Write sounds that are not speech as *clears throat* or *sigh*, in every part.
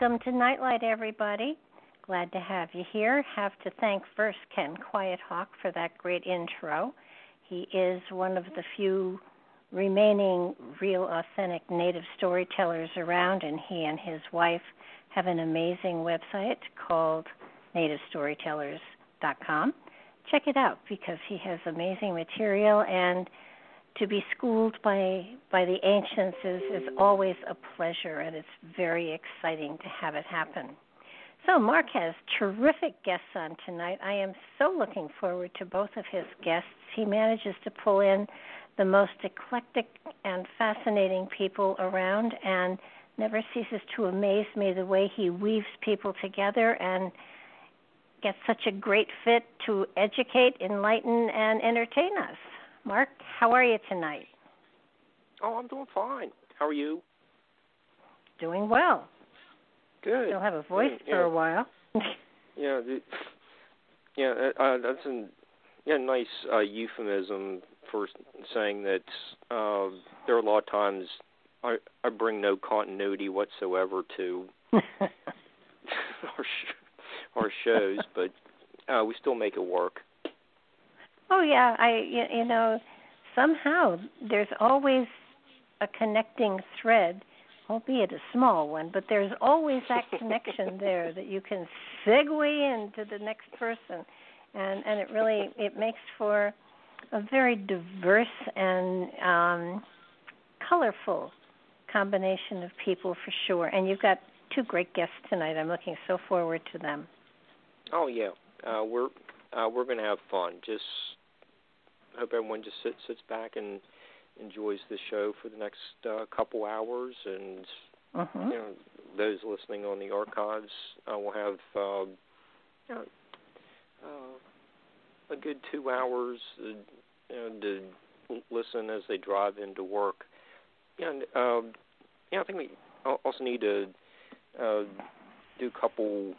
Welcome to Nightlight, everybody. Glad to have you here. Have to thank first Ken Quiet Hawk for that great intro. He is one of the few remaining real, authentic native storytellers around, and he and his wife have an amazing website called nativestorytellers.com. Check it out because he has amazing material and to be schooled by by the ancients is, is always a pleasure and it's very exciting to have it happen. So Mark has terrific guests on tonight. I am so looking forward to both of his guests. He manages to pull in the most eclectic and fascinating people around and never ceases to amaze me the way he weaves people together and gets such a great fit to educate, enlighten, and entertain us. Mark, how are you tonight? Oh, I'm doing fine. How are you? Doing well. Good. You'll have a voice yeah, for a while. *laughs* yeah, the, yeah, uh, uh, that's a yeah nice uh, euphemism for saying that uh, there are a lot of times I I bring no continuity whatsoever to *laughs* *laughs* our sh- our shows, but uh, we still make it work. Oh yeah, I you you know somehow there's always a connecting thread, albeit a small one, but there's always that connection *laughs* there that you can segue into the next person, and and it really it makes for a very diverse and um, colorful combination of people for sure. And you've got two great guests tonight. I'm looking so forward to them. Oh yeah, uh, we're uh, we're going to have fun. Just hope everyone just sits sits back and enjoys the show for the next uh, couple hours, and uh-huh. you know those listening on the archives uh, will have uh, you know, uh, a good two hours uh, you know, to listen as they drive into work. And uh, yeah, I think we also need to uh, do a couple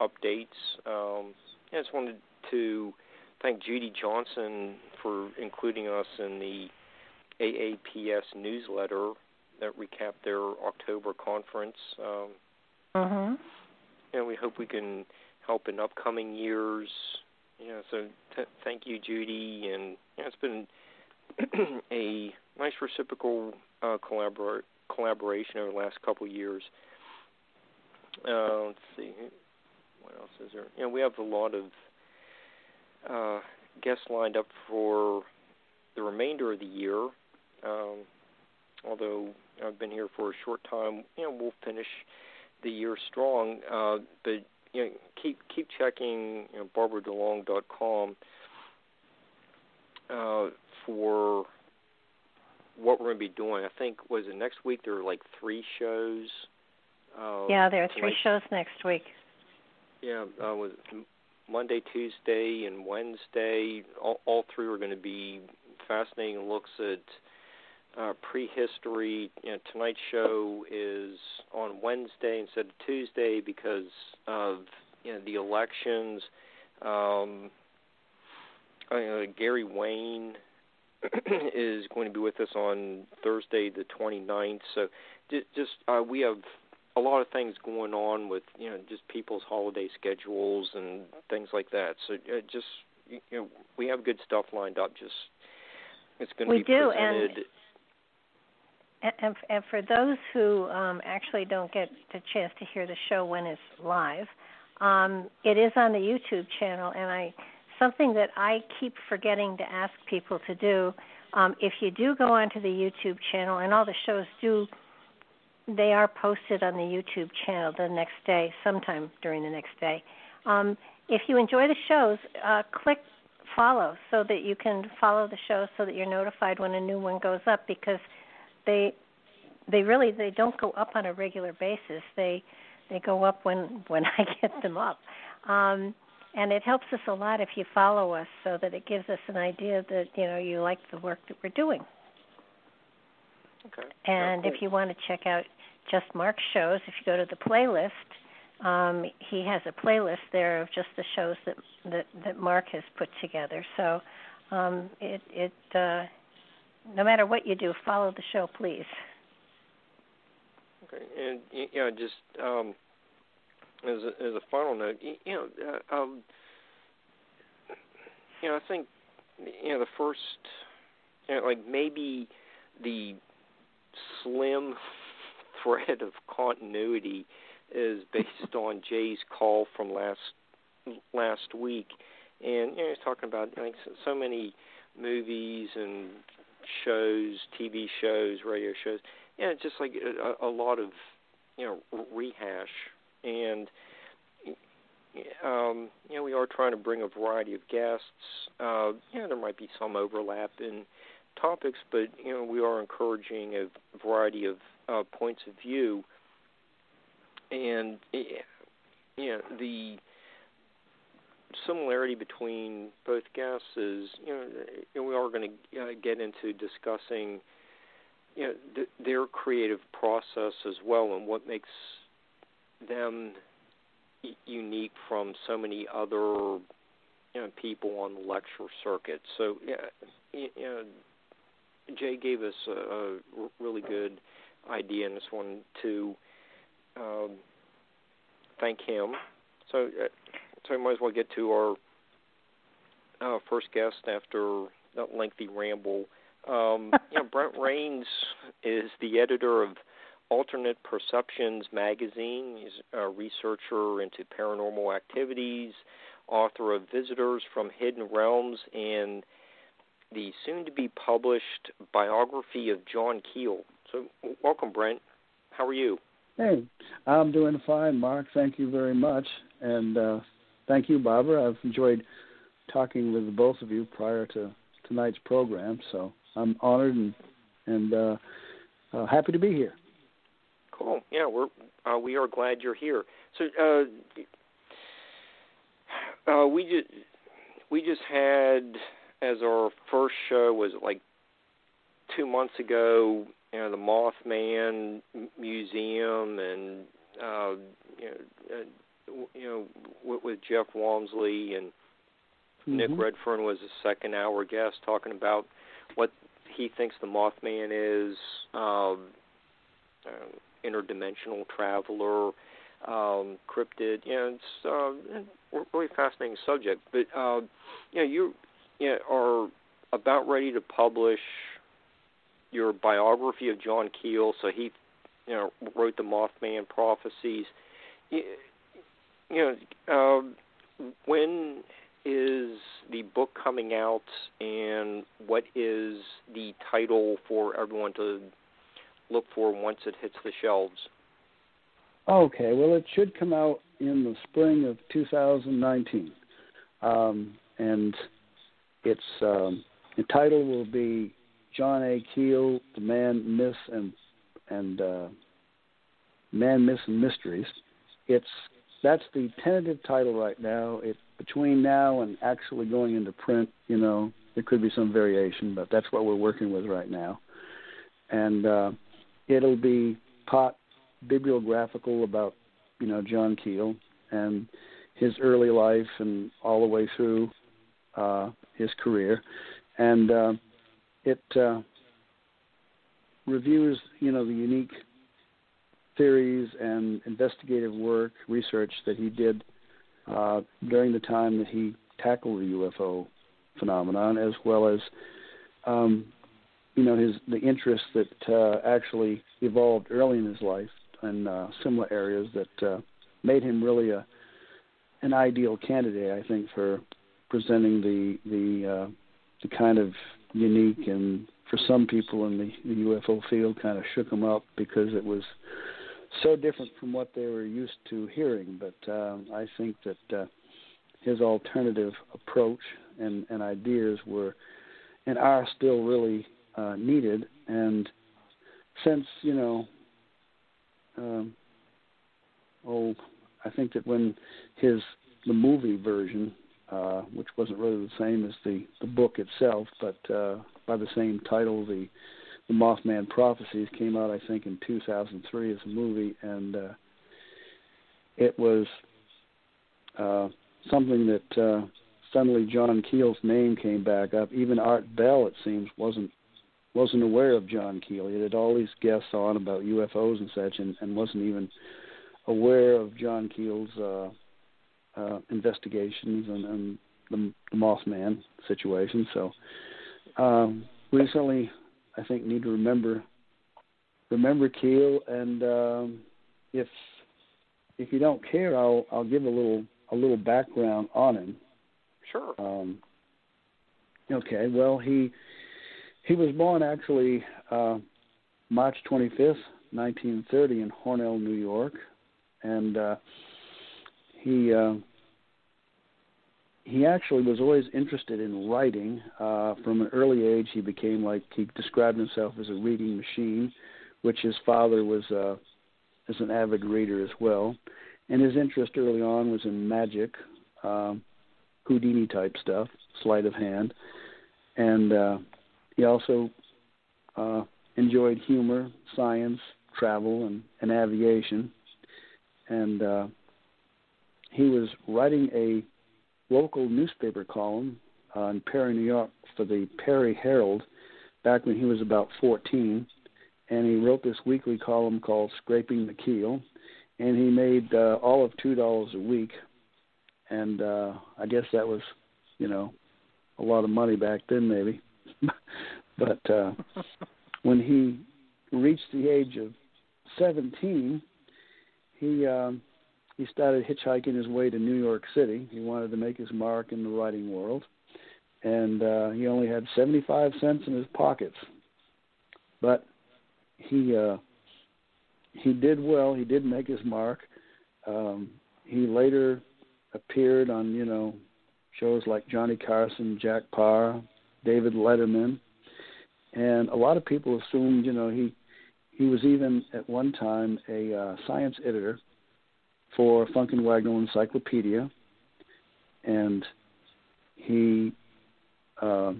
updates. Um, I just wanted to thank Judy Johnson for including us in the AAPS newsletter that recapped their October conference. Um, uh-huh. And we hope we can help in upcoming years. Yeah, so t- thank you, Judy. And yeah, it's been *clears throat* a nice reciprocal uh, collabor- collaboration over the last couple of years. Uh, let's see, what else is there? You know, we have a lot of uh, guests lined up for the remainder of the year. Um, although I've been here for a short time, you know, we'll finish the year strong. Uh, but you know, keep keep checking you know, barbaradelong.com uh, for what we're going to be doing. I think was it next week there are like three shows. Uh, yeah, there are three shows next week. Yeah, uh, was Monday, Tuesday, and Wednesday. All, all three are going to be fascinating looks at uh, prehistory. You know, tonight's show is on Wednesday instead of Tuesday because of you know the elections. Um, uh, Gary Wayne *clears throat* is going to be with us on Thursday the 29th. So just uh, we have a lot of things going on with you know just people's holiday schedules and things like that. So uh, just you know we have good stuff lined up. Just it's going to we be do, presented. And, and, and for those who um, actually don't get the chance to hear the show when it's live, um, it is on the YouTube channel, and I something that I keep forgetting to ask people to do. Um, if you do go onto the YouTube channel, and all the shows do, they are posted on the YouTube channel the next day, sometime during the next day. Um, if you enjoy the shows, uh, click follow so that you can follow the show so that you're notified when a new one goes up because they they really they don't go up on a regular basis. They they go up when when *laughs* I get them up. Um, and it helps us a lot if you follow us so that it gives us an idea that you know you like the work that we're doing. Okay. And oh, cool. if you want to check out just Mark's shows, if you go to the playlist, um, he has a playlist there of just the shows that that, that Mark has put together. So um, it it uh, no matter what you do, follow the show, please. Okay, and you know, just um, as a, as a final note, you know, uh, um, you know, I think you know the first, you know, like maybe the slim *laughs* thread of continuity is based on *laughs* Jay's call from last last week, and you know, he's talking about like so many movies and shows, TV shows, radio shows, and just like a, a lot of you know rehash. And um, you know we are trying to bring a variety of guests. Uh, you know there might be some overlap in topics, but you know we are encouraging a variety of uh, points of view, and you know the similarity between both guests is you know we are going to uh, get into discussing you know th- their creative process as well and what makes them unique from so many other you know, people on the lecture circuit. So yeah, you know, Jay gave us a, a really good idea in this one to um, thank him. So, uh, so we might as well get to our uh, first guest after that lengthy ramble. Um, *laughs* you know, Brent Raynes is the editor of Alternate Perceptions magazine. He's a researcher into paranormal activities, author of Visitors from Hidden Realms, and the soon to be published biography of John Keel. So, welcome, Brent. How are you? Hey, I'm doing fine, Mark. Thank you very much. And uh, thank you, Barbara. I've enjoyed talking with both of you prior to tonight's program, so I'm honored and, and uh, uh, happy to be here. Cool. Yeah, we're uh, we are glad you're here. So uh, uh, we just we just had as our first show was like two months ago. You know, the Mothman Museum and uh, you know, uh, you know with, with Jeff Wamsley and mm-hmm. Nick Redfern was a second hour guest talking about what he thinks the Mothman is. Um, uh, interdimensional traveler, um, cryptid. You know, it's uh, a really fascinating subject. But uh, you know, you, you know, are about ready to publish your biography of John Keel. So he, you know, wrote the Mothman prophecies. You, you know, uh, when is the book coming out, and what is the title for everyone to look for once it hits the shelves? Okay, well, it should come out in the spring of 2019, um, and its um, the title will be John A. Keel, The Man, Myth, and and uh, Man, Myths, and Mysteries. It's that's the tentative title right now. It between now and actually going into print, you know, there could be some variation, but that's what we're working with right now. and uh, it'll be part bibliographical about you know John Keel and his early life and all the way through uh, his career, and uh, it uh, reviews you know the unique theories and investigative work, research that he did uh, during the time that he tackled the UFO phenomenon, as well as um, you know his the interest that uh, actually evolved early in his life in uh, similar areas that uh, made him really a an ideal candidate, I think, for presenting the the uh, the kind of unique and for some people in the, the UFO field kind of shook them up because it was so different from what they were used to hearing. But um, I think that uh, his alternative approach and, and ideas were and are still really uh, needed. And since you know, um, oh, I think that when his the movie version, uh, which wasn't really the same as the the book itself, but uh, by the same title, the the Mothman Prophecies came out, I think, in 2003 as a movie, and uh, it was uh, something that uh, suddenly John Keel's name came back up. Even Art Bell, it seems, wasn't wasn't aware of John Keel. He had all these guests on about UFOs and such, and, and wasn't even aware of John Keel's uh, uh, investigations and, and the, the Mothman situation. So um, we certainly, I think, need to remember remember Keel, and um, if if you don't care, I'll I'll give a little a little background on him. Sure. Um, okay. Well, he he was born actually uh, March 25th, 1930, in Hornell, New York, and uh, he uh, he actually was always interested in writing. Uh, from an early age, he became like he described himself as a reading machine, which his father was uh, as an avid reader as well. And his interest early on was in magic, um, Houdini type stuff, sleight of hand, and uh, he also uh, enjoyed humor, science, travel, and, and aviation. And uh, he was writing a local newspaper column uh, in Perry, New York, for the Perry Herald back when he was about 14. And he wrote this weekly column called Scraping the Keel. And he made uh, all of $2 a week. And uh, I guess that was, you know, a lot of money back then, maybe. *laughs* but uh, *laughs* when he reached the age of 17, he um, he started hitchhiking his way to New York City. He wanted to make his mark in the writing world, and uh, he only had 75 cents in his pockets. But he uh, he did well. He did make his mark. Um, he later appeared on you know shows like Johnny Carson, Jack Paar, David Letterman, and a lot of people assumed you know he he was even at one time a uh, science editor for Funk and Wagnall Encyclopedia, and he uh,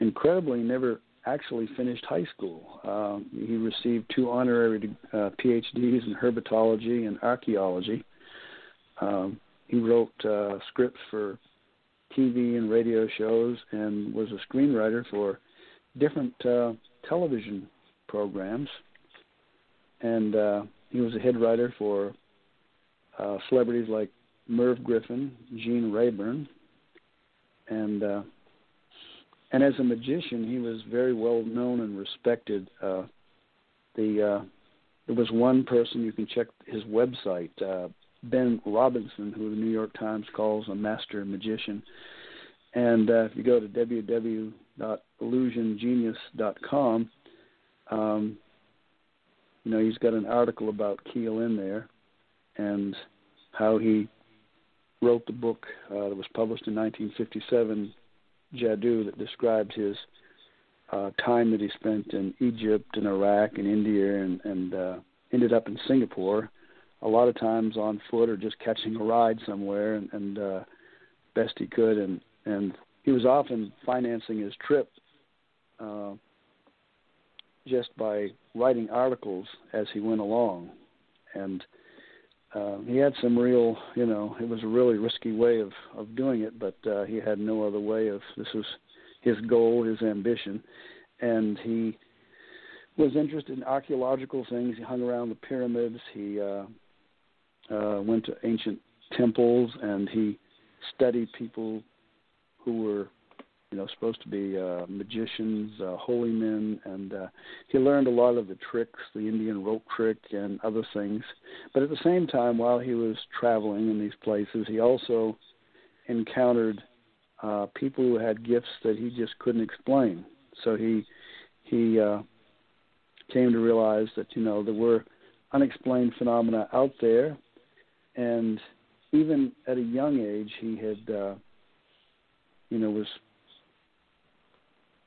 incredibly never actually finished high school. Um, he received two honorary uh, PhDs in herpetology and archaeology. Um, he wrote uh, scripts for TV and radio shows and was a screenwriter for different uh, television programs. And uh, he was a head writer for uh, celebrities like Merv Griffin, Gene Rayburn, and uh, and as a magician, he was very well known and respected. Uh, the uh, there was one person you can check his website, uh, Ben Robinson, who the New York Times calls a master magician. And uh, if you go to www.illusiongenius.com, um, you know he's got an article about Keel in there, and how he wrote the book uh, that was published in 1957, Jadoo, that described his uh, time that he spent in Egypt and Iraq and India and, and uh, ended up in Singapore, a lot of times on foot or just catching a ride somewhere and, and uh, best he could. And, and he was often financing his trip uh, just by writing articles as he went along, and uh, he had some real, you know, it was a really risky way of of doing it, but uh, he had no other way of. This was his goal, his ambition, and he was interested in archaeological things. He hung around the pyramids. He uh, uh, went to ancient temples, and he studied people who were you know, supposed to be uh, magicians, uh, holy men, and uh, he learned a lot of the tricks, the Indian rope trick, and other things. But at the same time, while he was traveling in these places, he also encountered uh, people who had gifts that he just couldn't explain. So he he uh, came to realize that you know there were unexplained phenomena out there, and even at a young age, he had uh, you know was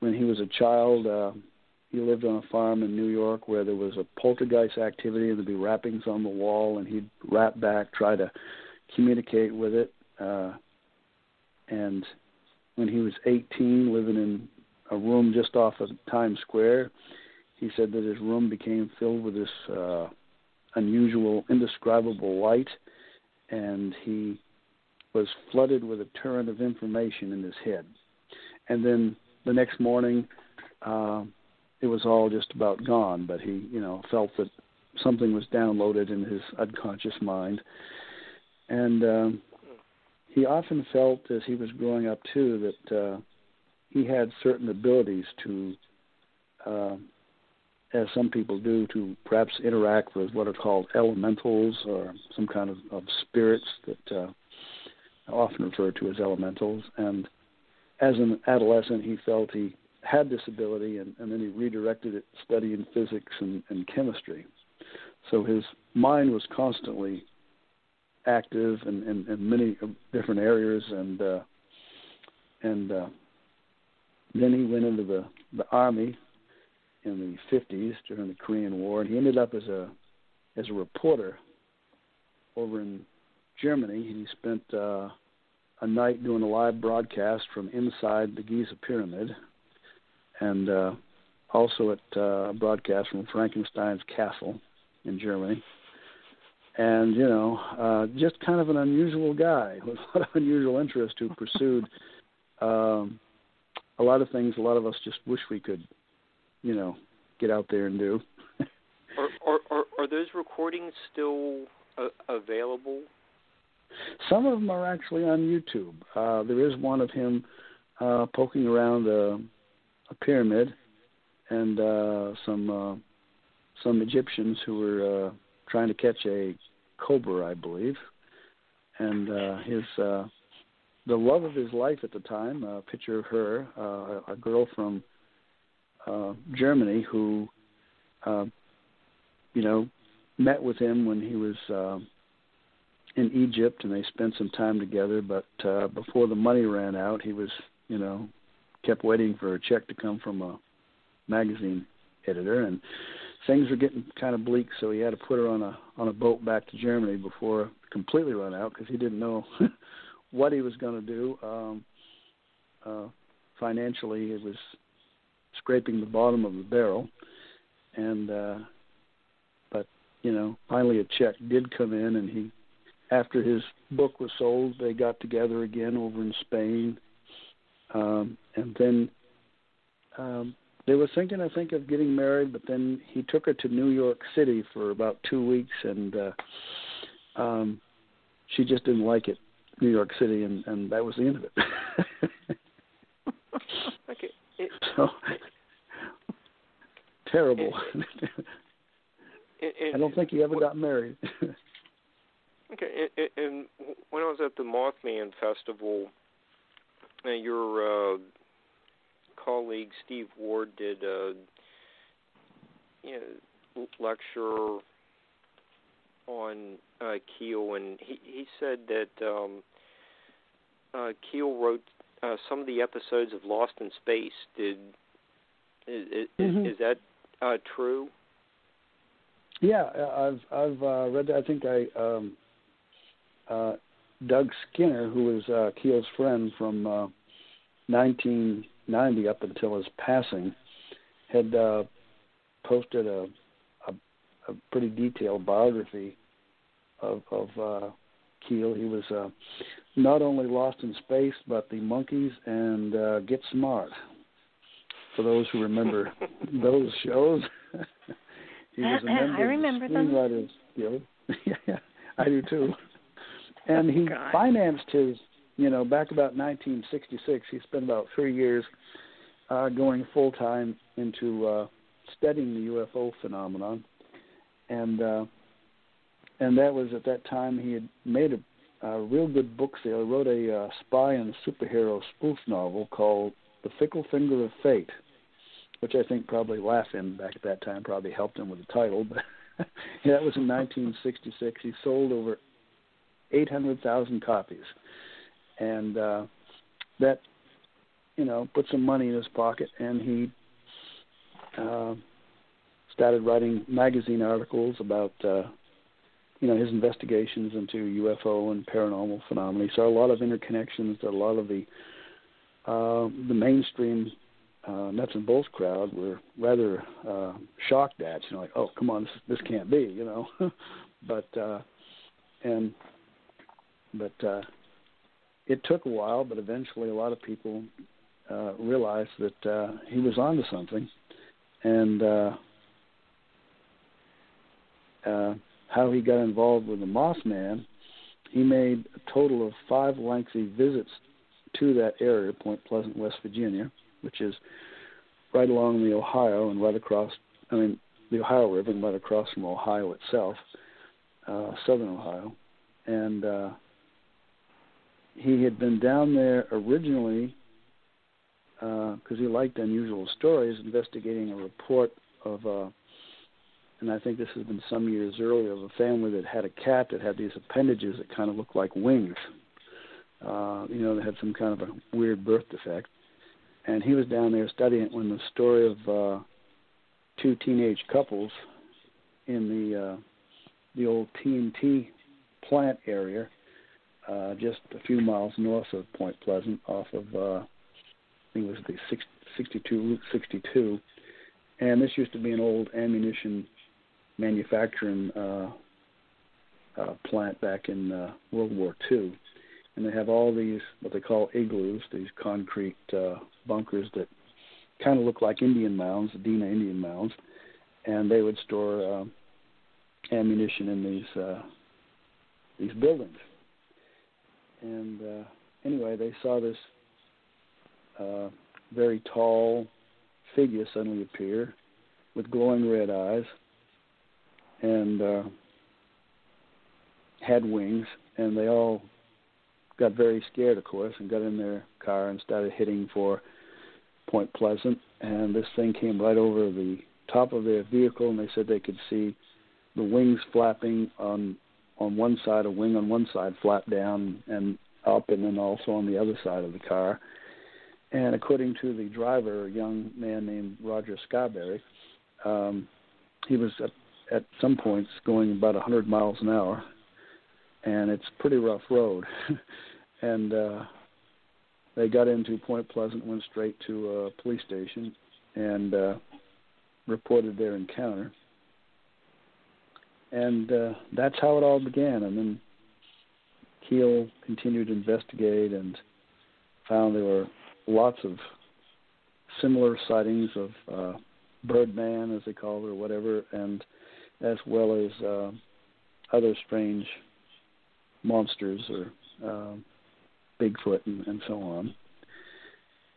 when he was a child, uh, he lived on a farm in New York where there was a poltergeist activity and there'd be rappings on the wall, and he'd rap back, try to communicate with it. Uh, and when he was 18, living in a room just off of Times Square, he said that his room became filled with this uh, unusual, indescribable light, and he was flooded with a torrent of information in his head. And then the next morning, uh, it was all just about gone. But he, you know, felt that something was downloaded in his unconscious mind, and um, he often felt as he was growing up too that uh, he had certain abilities to, uh, as some people do, to perhaps interact with what are called elementals or some kind of, of spirits that uh, often referred to as elementals, and as an adolescent, he felt he had this ability, and, and then he redirected it studying physics and, and chemistry. So his mind was constantly active in, in, in many different areas, and uh, and uh, then he went into the the army in the 50s during the Korean War, and he ended up as a as a reporter over in Germany. He spent uh, a night doing a live broadcast from inside the Giza pyramid, and uh, also at uh, a broadcast from Frankenstein's castle in Germany. And you know, uh, just kind of an unusual guy *laughs* with a lot of unusual interests who pursued *laughs* um, a lot of things. A lot of us just wish we could, you know, get out there and do. *laughs* are, are, are are those recordings still uh, available some of them are actually on YouTube. Uh, there is one of him uh, poking around a, a pyramid, and uh, some uh, some Egyptians who were uh, trying to catch a cobra, I believe, and uh, his uh, the love of his life at the time. A picture of her, uh, a girl from uh, Germany who, uh, you know, met with him when he was. Uh, in Egypt, and they spent some time together. But uh, before the money ran out, he was, you know, kept waiting for a check to come from a magazine editor, and things were getting kind of bleak. So he had to put her on a on a boat back to Germany before it completely run out because he didn't know *laughs* what he was going to do. Um, uh, financially, it was scraping the bottom of the barrel, and uh, but you know, finally a check did come in, and he after his book was sold, they got together again over in Spain, um, and then um, they were thinking, I think, of getting married. But then he took her to New York City for about two weeks, and uh, um, she just didn't like it, New York City, and, and that was the end of it. *laughs* okay. It, *laughs* so terrible. It, it, *laughs* I don't think he ever got married. Okay, and, and when I was at the Mothman Festival, uh, your uh, colleague Steve Ward did a you know, lecture on uh, Keel, and he he said that um, uh, Keel wrote uh, some of the episodes of Lost in Space. Did is, is, mm-hmm. is that uh, true? Yeah, I've I've uh, read. That. I think I um, uh, Doug Skinner, who was uh, Keel's friend from uh, 1990 up until his passing, had uh, posted a, a a pretty detailed biography of of uh, Keel. He was uh, not only Lost in Space, but the Monkees and uh, Get Smart. For those who remember *laughs* those shows, *laughs* he was a *laughs* member I remember of the Screenwriters Guild. yeah, I do too. And he God. financed his, you know, back about 1966. He spent about three years uh, going full time into uh, studying the UFO phenomenon, and uh, and that was at that time he had made a, a real good book sale. He wrote a uh, spy and superhero spoof novel called The Fickle Finger of Fate, which I think probably Laugh-In back at that time probably helped him with the title. But yeah, *laughs* that was in 1966. He sold over 800,000 copies, and uh, that you know put some money in his pocket, and he. Uh, started writing magazine articles about uh, you know his investigations into UFO and paranormal phenomena. He saw a lot of interconnections that a lot of the uh, the mainstream uh, nuts and bolts crowd were rather uh, shocked at. You know, like, oh, come on, this, this can't be. You know, *laughs* but uh, and but uh, it took a while, but eventually a lot of people uh, realized that uh, he was onto something, and uh, uh, how he got involved with the Mothman, he made a total of five lengthy visits to that area, Point Pleasant, West Virginia, which is right along the Ohio and right across, I mean, the Ohio River and right across from Ohio itself, uh, southern Ohio. And uh, he had been down there originally because uh, he liked unusual stories, investigating a report of uh, and I think this has been some years earlier, of a family that had a cat that had these appendages that kind of looked like wings. Uh, you know, they had some kind of a weird birth defect. And he was down there studying it when the story of uh, two teenage couples in the uh, the old TNT plant area, uh, just a few miles north of Point Pleasant, off of uh, I think it was the 62 Route 62. And this used to be an old ammunition manufacturing uh, uh, plant back in uh, World War II, and they have all these what they call igloos, these concrete uh, bunkers that kind of look like Indian mounds, Adena Indian mounds, and they would store uh, ammunition in these uh, these buildings. And uh, anyway, they saw this uh, very tall figure suddenly appear with glowing red eyes and uh, had wings, and they all got very scared, of course, and got in their car and started heading for Point Pleasant. And this thing came right over the top of their vehicle, and they said they could see the wings flapping on on one side, a wing on one side flap down and up, and then also on the other side of the car. And according to the driver, a young man named Roger Scarberry, um, he was at some points going about 100 miles an hour, and it's pretty rough road. *laughs* and uh, they got into Point Pleasant, went straight to a police station, and uh, reported their encounter. And uh, that's how it all began. And then Keel continued to investigate and found there were lots of similar sightings of uh, Birdman, as they call it, or whatever, and as well as uh, other strange monsters or uh, Bigfoot and, and so on.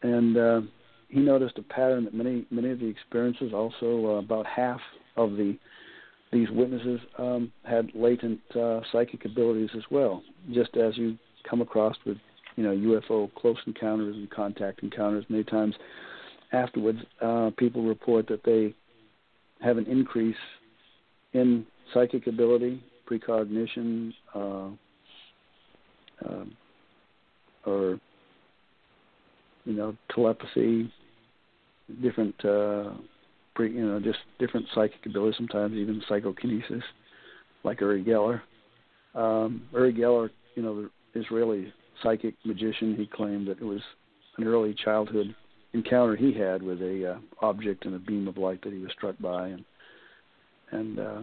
And uh, he noticed a pattern that many many of the experiences, also uh, about half of the these witnesses um, had latent uh, psychic abilities as well. Just as you come across with you know UFO close encounters and contact encounters, many times afterwards, uh, people report that they have an increase in psychic ability, precognition, uh, uh, or you know telepathy, different uh, pre, you know just different psychic abilities. Sometimes even psychokinesis, like Uri Geller. Um, Uri Geller, you know, the Israeli psychic magician, he claimed that it was an early childhood encounter he had with a uh, object and a beam of light that he was struck by, and and uh,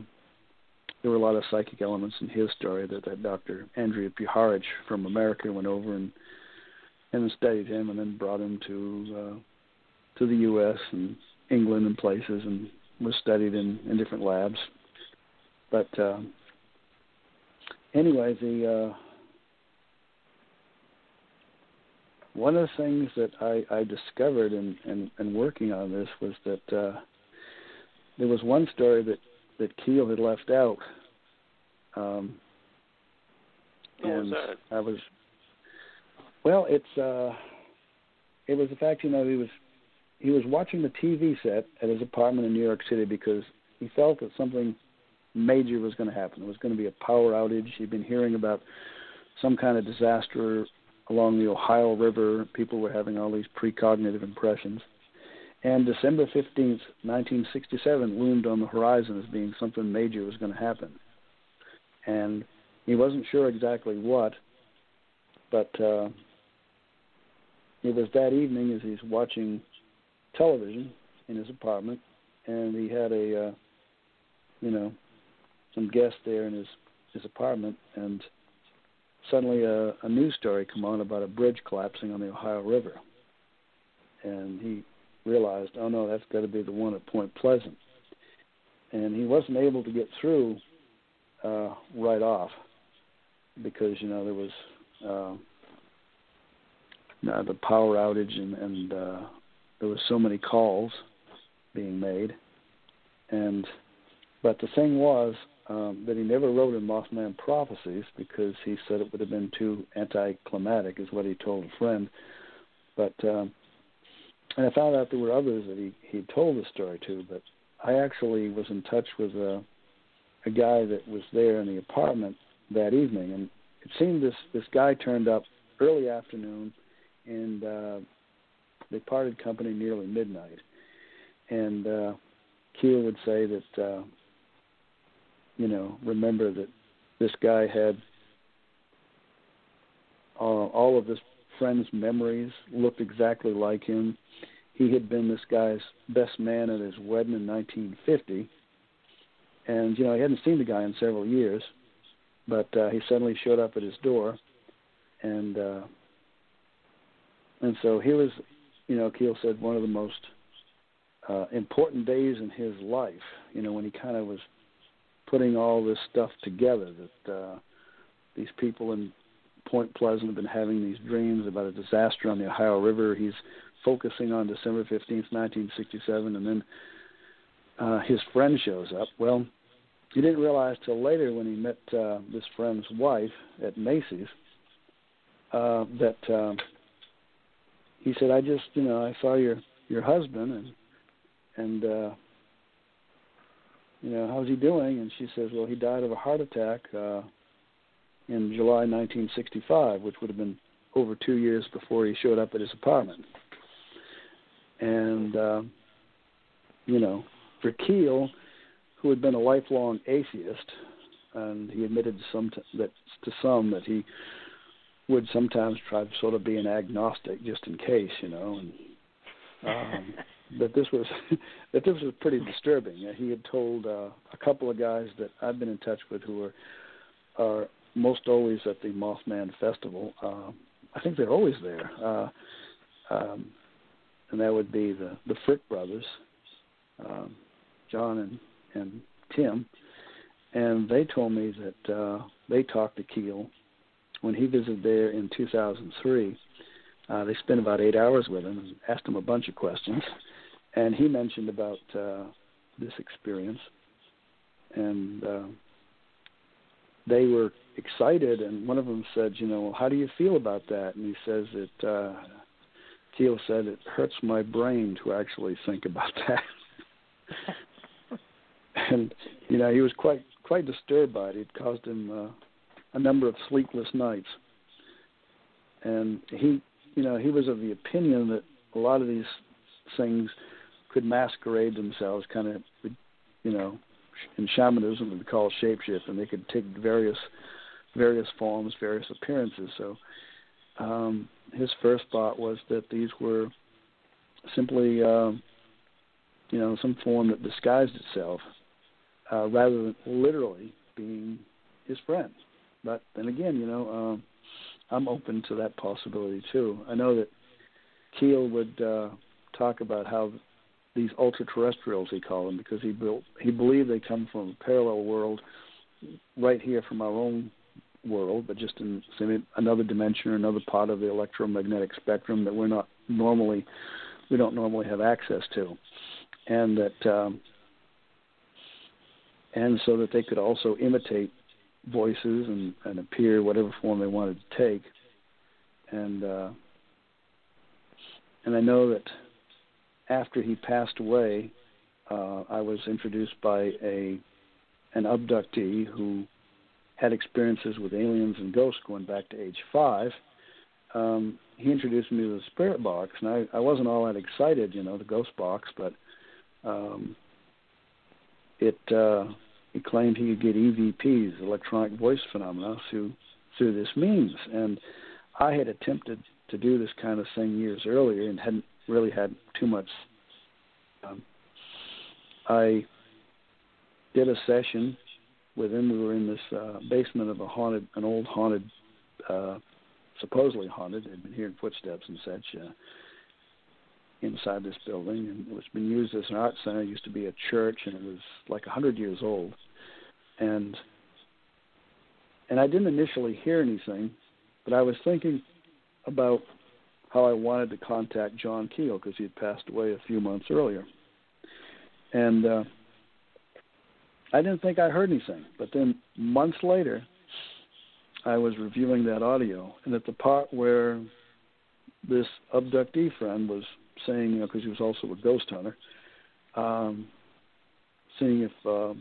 there were a lot of psychic elements in his story that that Dr. Andrija Puharich from America went over and and studied him, and then brought him to uh, to the U.S. and England and places, and was studied in in different labs. But uh, anyway, the uh, one of the things that I, I discovered in, in, in working on this was that uh, there was one story that, that Keel had left out. Um, and was that? I was well, it's uh, it was the fact you know he was he was watching the TV set at his apartment in New York City because he felt that something major was going to happen. It was going to be a power outage. He'd been hearing about some kind of disaster along the Ohio River. People were having all these precognitive impressions. And December 15th, 1967 loomed on the horizon as being something major was going to happen. And he wasn't sure exactly what, but uh, it was that evening as he's watching television in his apartment, and he had a, uh, you know, some guests there in his his apartment, and suddenly a, a news story come on about a bridge collapsing on the Ohio River, and he realized, oh no, that's got to be the one at Point Pleasant, and he wasn't able to get through uh, right off because you know there was uh, uh, the power outage and, and uh, there was so many calls being made, and but the thing was um, that he never wrote in Mothman Prophecies because he said it would have been too anticlimactic, is what he told a friend. But um, and I found out there were others that he he told the story to, but I actually was in touch with a a guy that was there in the apartment that evening, and it seemed this this guy turned up early afternoon, and uh, they parted company nearly midnight. And uh, would say that uh, you know remember that this guy had uh, all of his friend's memories looked exactly like him. He had been this guy's best man at his wedding in 1950, and you know he hadn't seen the guy in several years, but uh, he suddenly showed up at his door, and uh, and so he was, you know, Keel said one of the most uh, important days in his life. You know, when he kind of was putting all this stuff together that uh, these people in Point Pleasant have been having these dreams about a disaster on the Ohio River. He's focusing on December 15th, 1967, and then uh, his friend shows up. Well, he didn't realize till later when he met uh, this friend's wife at Macy's uh, that uh, he said, "I just, you know, I saw your your husband, and and uh, you know, how's he doing?" And she says, "Well, he died of a heart attack uh, in July 1965, which would have been over two years before he showed up at his apartment." And uh, you know, for Keel, who had been a lifelong atheist, and he admitted some t- that to some that he would sometimes try to sort of be an agnostic just in case, you know, and um, *laughs* that this was *laughs* that this was pretty disturbing. He had told uh, a couple of guys that I've been in touch with who are are most always at the Mothman Festival. Uh, I think they're always there, uh, um, and that would be the the Frick brothers, um, John and and Tim, and they told me that uh, they talked to Keel when he visited there in 2003, uh, they spent about eight hours with him and asked him a bunch of questions. And he mentioned about uh, this experience. And uh, they were excited. And one of them said, You know, how do you feel about that? And he says that uh, Keel said, It hurts my brain to actually think about *laughs* that. and, you know, he was quite quite disturbed by it. It caused him uh, a number of sleepless nights. And he, you know, he was of the opinion that a lot of these things could masquerade themselves, kind of, you know, in shamanism we call shapeshift, and they could take various various forms, various appearances. So um, his first thought was that these were simply, uh, you know, some form that disguised itself, uh, rather than literally being his friend. But then again, you know, um, I'm open to that possibility too. I know that Keel would uh, talk about how these ultra-terrestrials, he called them, because he built he believed they come from a parallel world, right here from our own world, but just in another dimension or another part of the electromagnetic spectrum that we're not normally we don't normally have access to, and that um, and so that they could also imitate voices and, and appear whatever form they wanted to take, and uh, and I know that after he passed away, uh, I was introduced by a an abductee who had experiences with aliens and ghosts going back to age five. Um, he introduced me to the spirit box, and I, I wasn't all that excited, you know, the ghost box, but um, it uh, he claimed he could get EVPs, electronic voice phenomena, through through this means, and I had attempted to do this kind of thing years earlier and hadn't really had too much. Um, I did a session with him. We were in this uh, basement of a haunted, an old haunted, uh, supposedly haunted. Had been hearing footsteps and such uh, inside this building, and it was been used as an art center. It used to be a church, and it was like a hundred years old. And and I didn't initially hear anything, but I was thinking about how I wanted to contact John Keel because he had passed away a few months earlier. And uh, I didn't think I heard anything. But then months later, I was reviewing that audio, and at the part where this abductee friend was saying, you know, because he was also a ghost hunter, um, seeing if uh,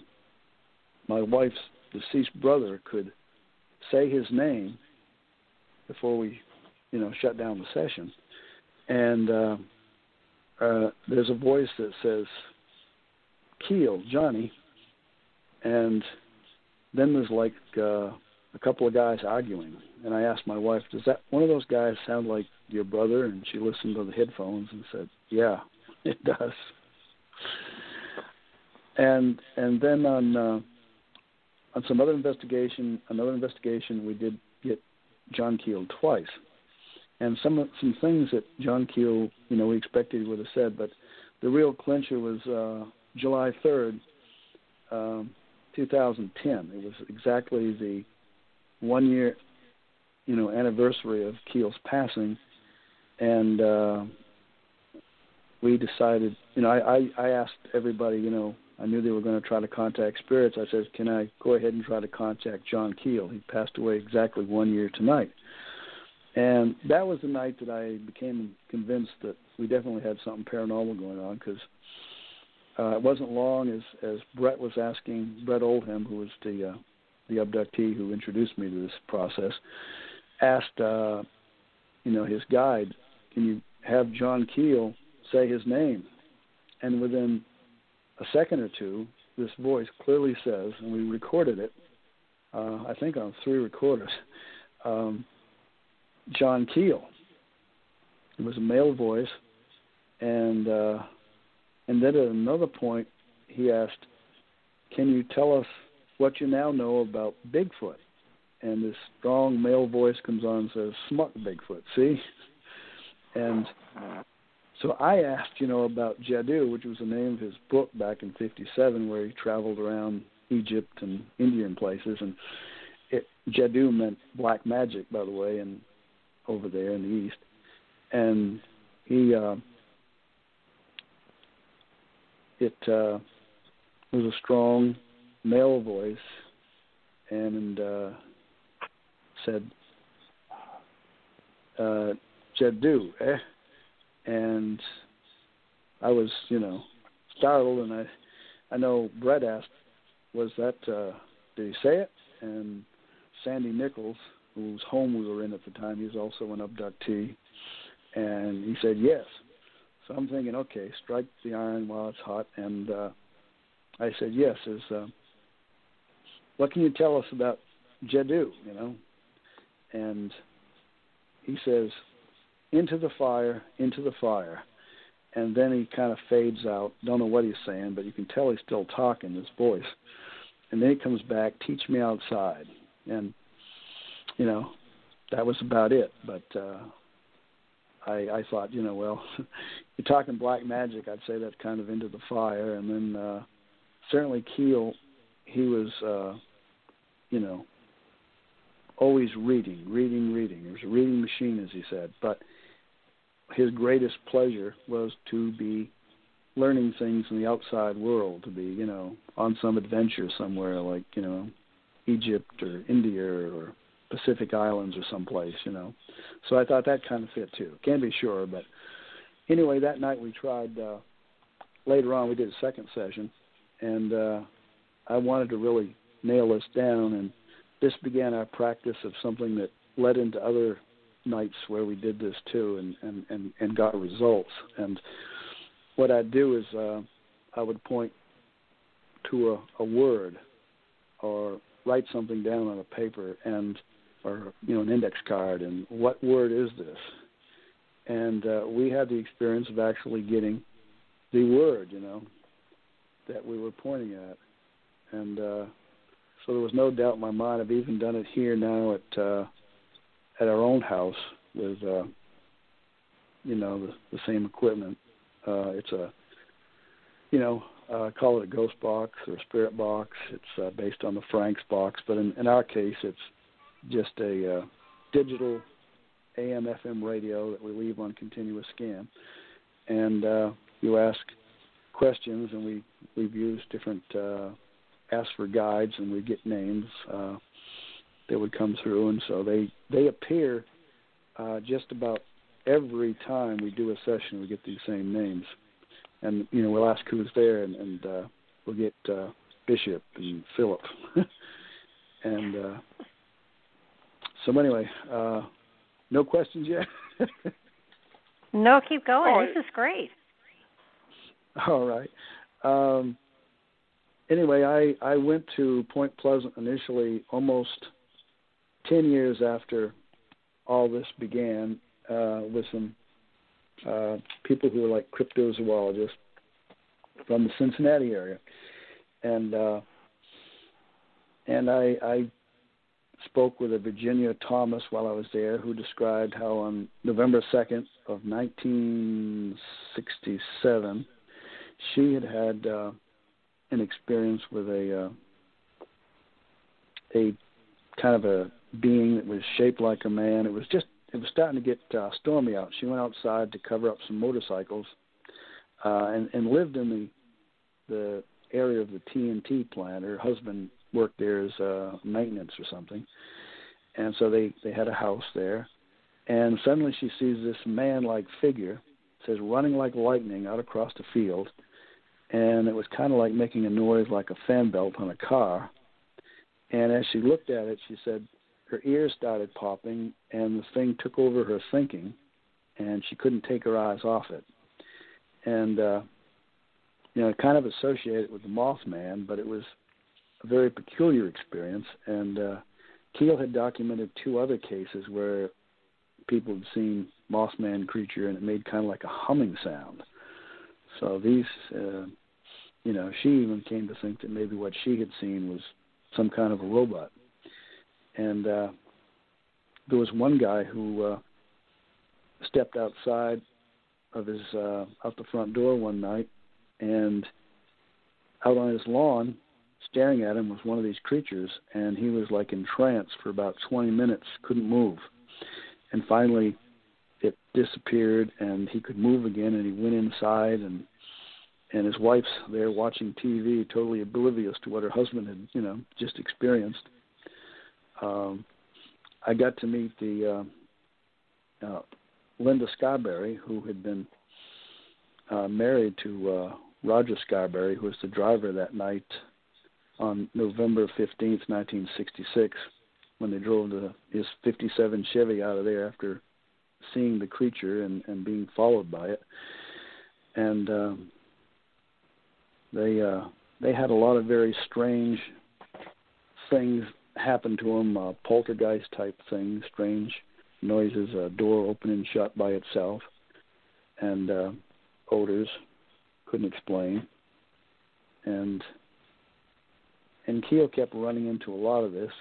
my wife's deceased brother could say his name before we, you know, shut down the session. And uh, uh, there's a voice that says, "Keel, Johnny," and then there's like uh, a couple of guys arguing. And I asked my wife, "Does that one of those guys sound like your brother?" And she listened to the headphones and said, "Yeah, *laughs* it does." And and then on uh, on some other investigation, another investigation, we did get John Keel twice, and some some things that John Keel, you know, we expected he would have said, but the real clincher was uh, July third, um, 2010. It was exactly the one year, you know, anniversary of Keel's passing, and uh, we decided, you know, I, I I asked everybody, you know, I knew they were going to try to contact spirits. I said, "Can I go ahead and try to contact John Keel? He passed away exactly one year tonight." And that was the night that I became convinced that we definitely had something paranormal going on because uh, it wasn't long as as Brett was asking Brett Oldham, who was the uh, the abductee who introduced me to this process, asked uh, you know his guide, "Can you have John Keel say his name?" And within a second or two, this voice clearly says, and we recorded it, uh, I think on three recorders, um, John Keel. It was a male voice, and uh, and then at another point, he asked, "Can you tell us what you now know about Bigfoot?" And this strong male voice comes on and says, "Smuck Bigfoot." See, and so I asked, you know, about Jadoo, which was the name of his book back in '57, where he traveled around Egypt and Indian places, and it, Jadoo meant black magic, by the way, and over there in the east. And he, uh, it uh, was a strong male voice, and uh, said, uh, "Jadoo, eh?" and I was, you know, startled, and I, I know Brett asked, "Was that? Uh, did he say it?" And Sandy Nichols, whose home we were in at the time, he's also an abductee, and he said yes. So I'm thinking, okay, strike the iron while it's hot, and uh, I said yes. Is uh, what can you tell us about Jadoo? You know, and he says into the fire, into the fire. and then he kind of fades out. Don't know what he's saying, but you can tell he's still talking. His voice, and then he comes back. Teach me outside, and you know, that was about it. But uh, I, I thought, you know, well, *laughs* you're talking black magic. I'd say that's kind of into the fire. And then uh, certainly Keel, he was, uh, you know, always reading, reading, reading. He was a reading machine, as he said. But his greatest pleasure was to be learning things in the outside world, to be, you know, on some adventure somewhere like, you know, Egypt or India or Pacific Islands or someplace, you know. So I thought that kind of fit too. Can't be sure, but anyway, that night we tried. Uh, later on, we did a second session, and uh, I wanted to really nail this down, and this began our practice of something that led into other nights where we did this too, and and and, and got results. And what I'd do is uh, I would point to a, a word or write something down on a paper and or you know an index card and what word is this and uh, we had the experience of actually getting the word you know that we were pointing at and uh, so there was no doubt in my mind i've even done it here now at uh, at our own house with uh, you know the, the same equipment. Uh, it's a you know uh, call it a ghost box or a spirit box. It's uh, based on the Frank's box, but in, in our case, it's just a uh, digital AM FM radio that we leave on continuous scan, and uh, you ask questions, and we we've used different uh, ask for guides, and we get names. Uh, that would come through, and so they they appear uh, just about every time we do a session. We get these same names, and you know we'll ask who's there, and, and uh, we'll get uh, Bishop and Philip, *laughs* and uh, so anyway, uh, no questions yet. no, keep going. This is great. *laughs* All right. Um, anyway, I I went to Point Pleasant initially almost ten years after all this began uh, with some uh, people who were like cryptozoologists from the Cincinnati area, and uh, and I, I spoke with a Virginia Thomas while I was there, who described how on November 2nd of 1967, she had had uh, an experience with a uh, a kind of a being that was shaped like a man. It was just it was starting to get uh, stormy out. She went outside to cover up some motorcycles, uh, and and lived in the the area of the TNT plant. Her husband worked there as uh, maintenance or something, and so they they had a house there, and suddenly she sees this man-like figure, says running like lightning out across the field, and it was kind of like making a noise like a fan belt on a car, and as she looked at it, she said her ears started popping, and the thing took over her thinking, and she couldn't take her eyes off it, and uh, you know, kind of associated it with the Mothman, but it was a very peculiar experience. And uh, Keel had documented two other cases where people had seen Mothman creature and it made kind of like a humming sound. So these, uh, you know, she even came to think that maybe what she had seen was some kind of a robot. And uh, there was one guy who uh, stepped outside of his uh, out the front door one night, and out on his lawn, staring at him was one of these creatures, and he was like entranced for about 20 minutes, couldn't move. And finally, it disappeared, and he could move again, and he went inside, and and his wife's there watching TV, totally oblivious to what her husband had, you know, just experienced. Um, I got to meet the uh, uh, Linda Scarberry, who had been uh, married to uh, Roger Scarberry, who was the driver that night on November 15th, 1966, when they drove the, his 57 Chevy out of there after seeing the creature and, and being followed by it. And um, they uh, they had a lot of very strange things happen to him uh, poltergeist type things, strange noises, a door open and shut by itself, and uh, odors, couldn't explain, and and Keel kept running into a lot of this.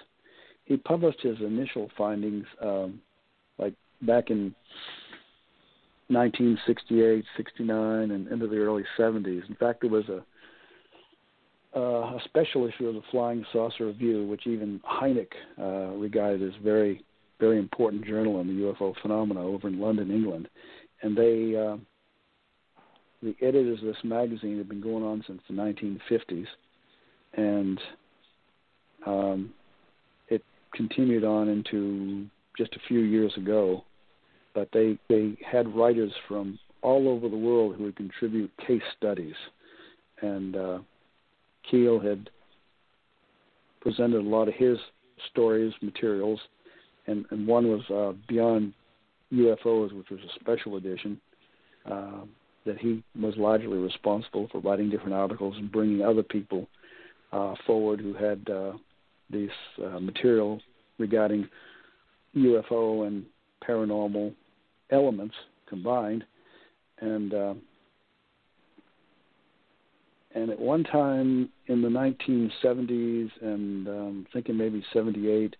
He published his initial findings um, like back in 1968, 69, and into the early 70s. In fact, there was a uh, a special issue of the Flying Saucer Review, which even Hynek uh, regarded as very, very important journal on the UFO phenomena over in London, England. And they, uh, the editors of this magazine have been going on since the 1950s, and um, it continued on into just a few years ago. But they they had writers from all over the world who would contribute case studies, and uh, Keel had presented a lot of his stories, materials, and, and one was uh, Beyond UFOs, which was a special edition uh, that he was largely responsible for writing different articles and bringing other people uh, forward who had uh, these uh, material regarding UFO and paranormal elements combined. And uh, and at one time in the 1970s and um, thinking maybe 78,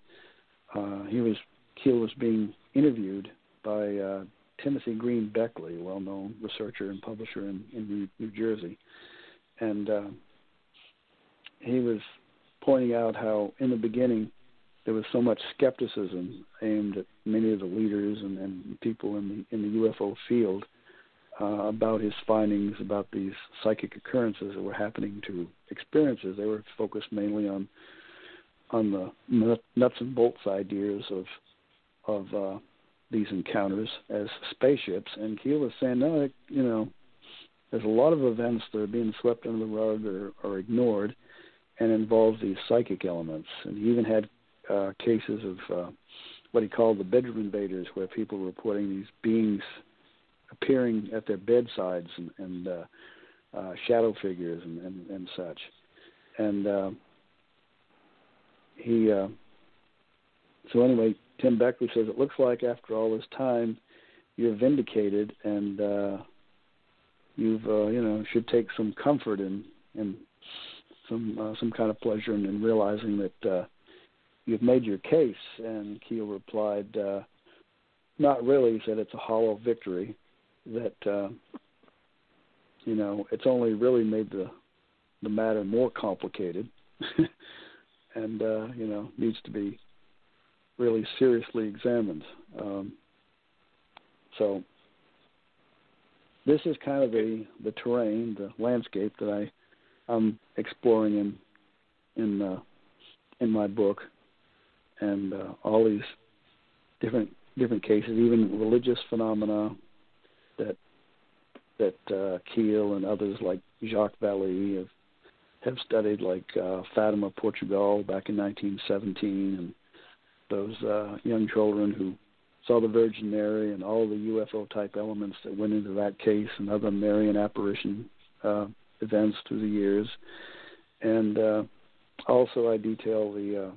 uh, he was Keel was being interviewed by uh, Timothy Green Beckley, well-known researcher and publisher in, in New, New Jersey, and uh, he was pointing out how in the beginning there was so much skepticism aimed at many of the leaders and, and people in the in the UFO field uh, about his findings about these psychic occurrences that were happening to experiences. They were focused mainly on on the nuts and bolts ideas of of uh, these encounters as spaceships. And Keel was saying, no, you know, there's a lot of events that are being swept under the rug or, or ignored, and involve these psychic elements. And he even had uh, cases of uh, what he called the bedroom invaders, where people were reporting these beings appearing at their bedsides and, and uh, uh, shadow figures and, and, and such. And uh, he, uh, so anyway, Tim Beckley says it looks like after all this time, you're vindicated and uh, you've, uh, you know, should take some comfort in, in some uh, some kind of pleasure in, in realizing that uh, you've made your case. And Keel replied, uh, "Not really." He said, "It's a hollow victory that uh, you know it's only really made the the matter more complicated, *laughs* and uh, you know needs to be really seriously examined. Um, so this is kind of the the terrain, the landscape that I I'm exploring in in uh, in my book, and uh, all these different different cases, even religious phenomena, that that uh, Keel and others like Jacques Vallée have have studied, like uh, Fatima, Portugal, back in 1917, and those uh, young children who saw the Virgin Mary and all the UFO type elements that went into that case, and other Marian apparition uh, events through the years. And uh, also, I detail the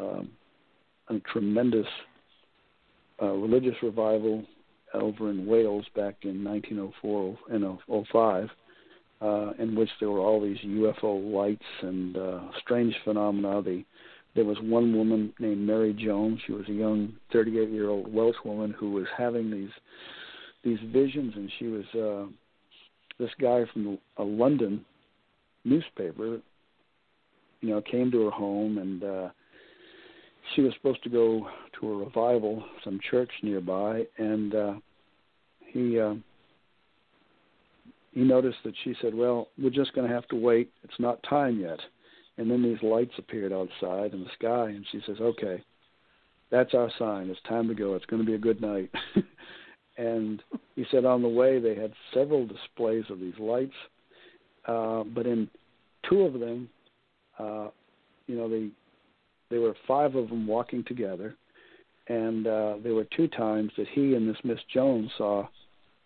uh, um, a tremendous uh, religious revival over in Wales back in 1904 and 05, uh, in which there were all these UFO lights and uh, strange phenomena. The, there was one woman named Mary Jones. She was a young 38-year-old Welsh woman who was having these these visions, and she was uh, this guy from a London newspaper. You know, came to her home and. Uh, she was supposed to go to a revival, some church nearby, and uh, he uh, he noticed that she said, "Well, we're just going to have to wait. It's not time yet." And then these lights appeared outside in the sky, and she says, "Okay, that's our sign. It's time to go. It's going to be a good night." *laughs* and he said on the way they had several displays of these lights, uh, but in two of them, uh, you know, they there were five of them walking together, and uh, there were two times that he and this Miss Jones saw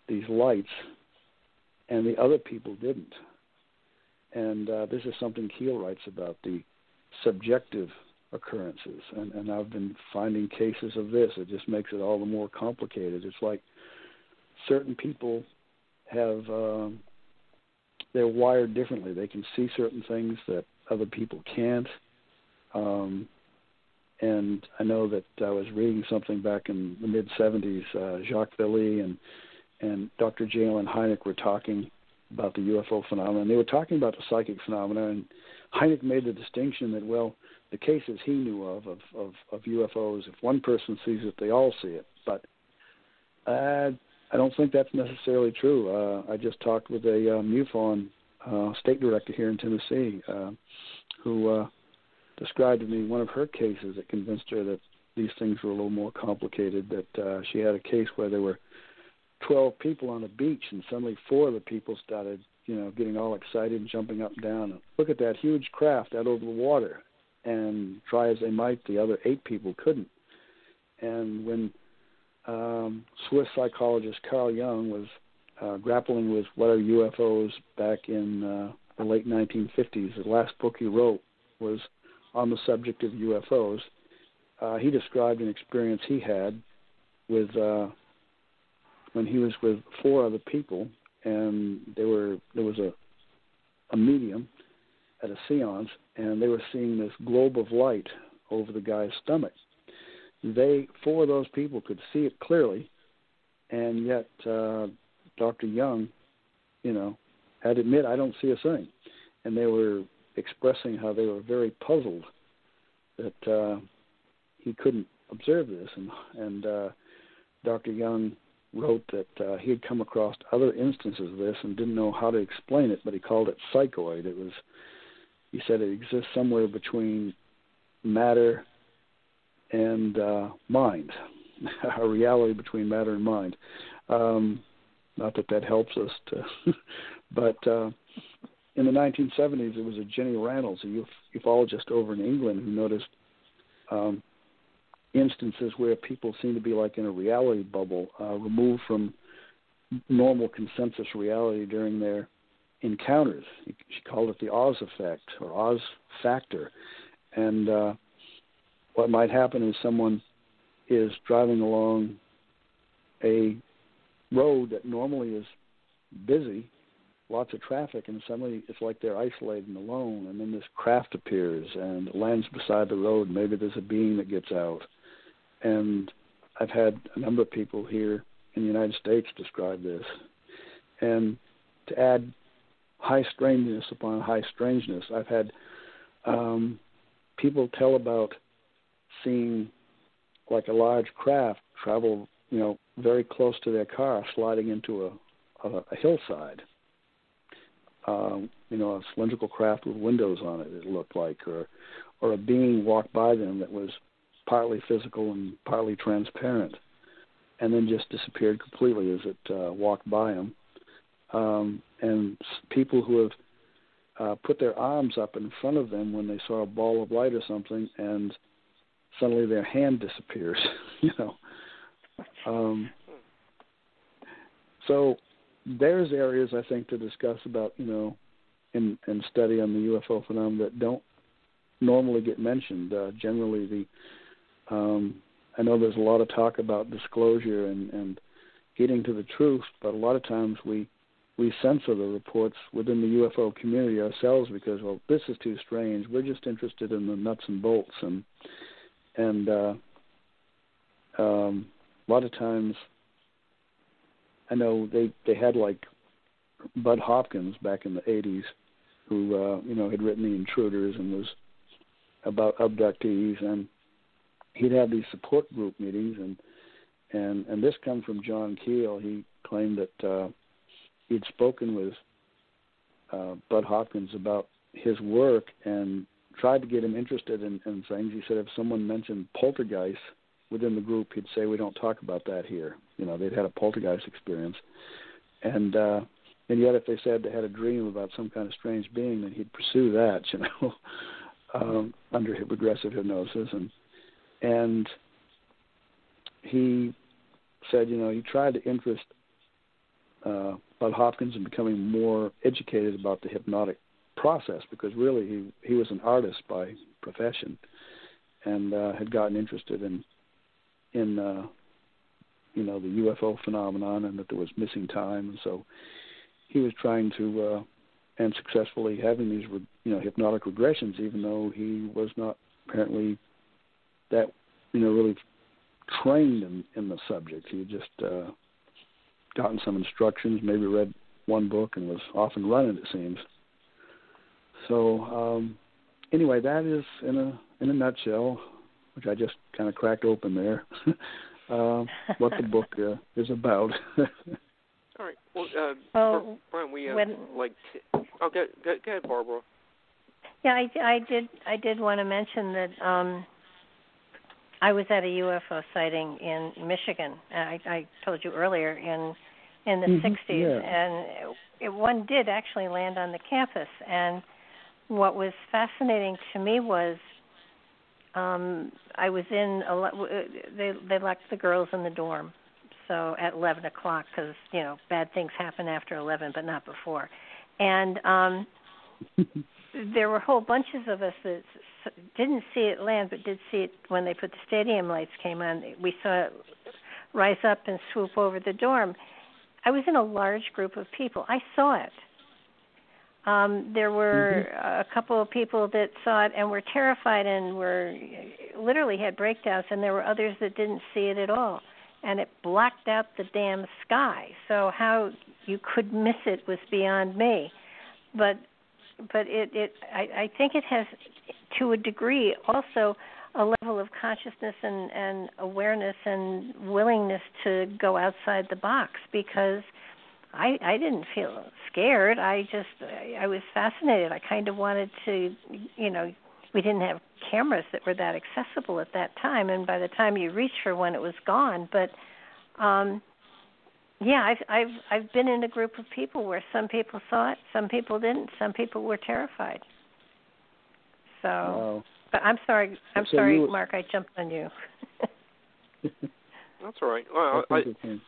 these lights, and the other people didn't. And uh, this is something Keel writes about the subjective occurrences, and, and I've been finding cases of this. It just makes it all the more complicated. It's like certain people have um, they're wired differently. They can see certain things that other people can't. Um, and I know that I was reading something back in the mid 70s. Uh, Jacques Vallée and and Dr. J. Allen Hynek were talking about the UFO phenomenon. They were talking about the psychic phenomena, and Hynek made the distinction that well, the cases he knew of of of, of UFOs, if one person sees it, they all see it. But uh, I don't think that's necessarily true. Uh, I just talked with a uh, MUFON uh, state director here in Tennessee uh, who uh, described to me one of her cases that convinced her that these things were a little more complicated. That uh, she had a case where there were 12 people on a beach, and suddenly four of the people started, you know, getting all excited and jumping up and down. Look at that huge craft out over the water, and try as they might, the other eight people couldn't. And when um, Swiss psychologist Carl Jung was uh, grappling with what are UFOs back in uh, the late 1950s, the last book he wrote was on the subject of UFOs. Uh, he described an experience he had with uh, when he was with four other people, and they were there was a a medium at a séance, and they were seeing this globe of light over the guy's stomach. They four of those people could see it clearly, and yet uh, Dr. Jung, you know, had to admit I don't see a thing, and they were expressing how they were very puzzled that uh, he couldn't observe this, and and uh, Dr. Jung wrote that uh, he had come across other instances of this and didn't know how to explain it, but he called it psychoid. It was, he said, it exists somewhere between matter and uh, mind, *laughs* a reality between matter and mind. Um, not that that helps us to, *laughs* but uh, in the 1970s, it was a Jenny Randles, a ufologist over in England, who noticed um, instances where people seem to be like in a reality bubble, uh, removed from normal consensus reality during their encounters. She called it the Oz effect or Oz factor. And uh, what might happen is someone is driving along a road that normally is busy, lots of traffic, and suddenly it's like they're isolated and alone. And then this craft appears and lands beside the road. Maybe there's a being that gets out and I've had a number of people here in the United States describe this. And to add high strangeness upon high strangeness, I've had um, people tell about seeing like a large craft travel, you know, very close to their car, sliding into a, a, a hillside. Um, you know, a cylindrical craft with windows on it. It looked like, or or a being walked by them that was partly physical and partly transparent, and then just disappeared completely as it uh, walked by them. Um, and people who have uh, put their arms up in front of them when they saw a ball of light or something, and suddenly their hand disappears. *laughs* you know. Um, so there's areas I think to discuss about you know, in in study on the UFO phenomenon that don't normally get mentioned. Uh, generally, the um, I know there's a lot of talk about disclosure and, and getting to the truth, but a lot of times we we censor the reports within the UFO community ourselves because well this is too strange. We're just interested in the nuts and bolts and and uh, um, a lot of times I know they they had like Bud Hopkins back in the 80s who uh, you know had written The Intruders and was about abductees and he'd have these support group meetings, and and and this comes from John Keel. He claimed that uh, he'd spoken with uh, Bud Hopkins about his work and tried to get him interested in, in things. He said if someone mentioned poltergeist within the group, he'd say we don't talk about that here. You know, they'd had a poltergeist experience, and uh, and yet if they said they had a dream about some kind of strange being, then he'd pursue that. *laughs* You know. um, under regressive hypnosis, and and he said, you know, he tried to interest uh, Bud Hopkins in becoming more educated about the hypnotic process because really he he was an artist by profession and uh, had gotten interested in in uh, you know the UFO phenomenon and that there was missing time, and so he was trying to uh, and successfully having these you know hypnotic regressions, even though he was not apparently that you know really trained in in the subject. He had just uh, gotten some instructions, maybe read one book, and was off and running. It seems. So um, anyway, that is in a in a nutshell, which I just kind of cracked open there, *laughs* uh, what the book uh, is about. *laughs* All right. Well, uh, well Brian, we have when, like. T- oh, go, go, go ahead, Barbara. Yeah, I, I did. I did want to mention that um, I was at a UFO sighting in Michigan. I, I told you earlier in in the mm-hmm, 60s, yeah. and it, one did actually land on the campus. And what was fascinating to me was um, I was in. A, they they locked the girls in the dorm, so at 11 o'clock because you know bad things happen after 11, but not before. And um, *laughs* there were whole bunches of us that didn't see it land, but did see it when they put the stadium lights came on. We saw it rise up and swoop over the dorm. I was in a large group of people. I saw it. Um, there were mm-hmm. a couple of people that saw it and were terrified and were literally had breakdowns, and there were others that didn't see it at all and it blacked out the damn sky. So how you could miss it was beyond me. But but it it I, I think it has to a degree also a level of consciousness and, and awareness and willingness to go outside the box because I I didn't feel scared. I just I, I was fascinated. I kind of wanted to you know we didn't have cameras that were that accessible at that time and by the time you reached for one it was gone but um yeah i've i've i've been in a group of people where some people saw it some people didn't some people were terrified so wow. but i'm sorry i'm so sorry you... mark i jumped on you *laughs* that's all right well i, I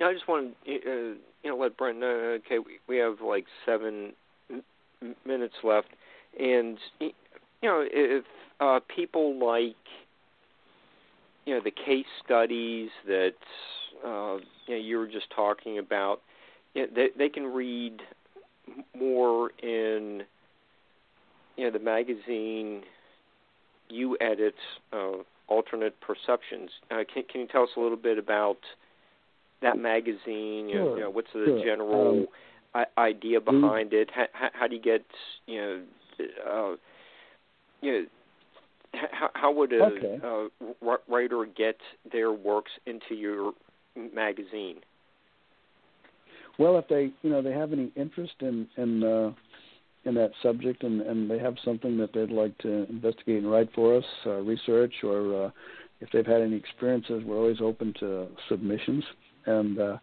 yeah, I just wanted. to uh, you know let Brent know. Okay, we, we have like seven m- minutes left, and you know, if uh, people like you know the case studies that uh, you, know, you were just talking about, you know, they they can read more in you know the magazine you edit uh, alternate perceptions. Uh, can can you tell us a little bit about that magazine? You, sure. know, you know what's the sure. general um, idea behind it? How, how, how do you get you know uh, you know, how, how would a okay. uh, writer get their works into your magazine? Well, if they you know they have any interest in in uh, in that subject and and they have something that they'd like to investigate and write for us, uh, research, or uh, if they've had any experiences, we're always open to submissions. And uh,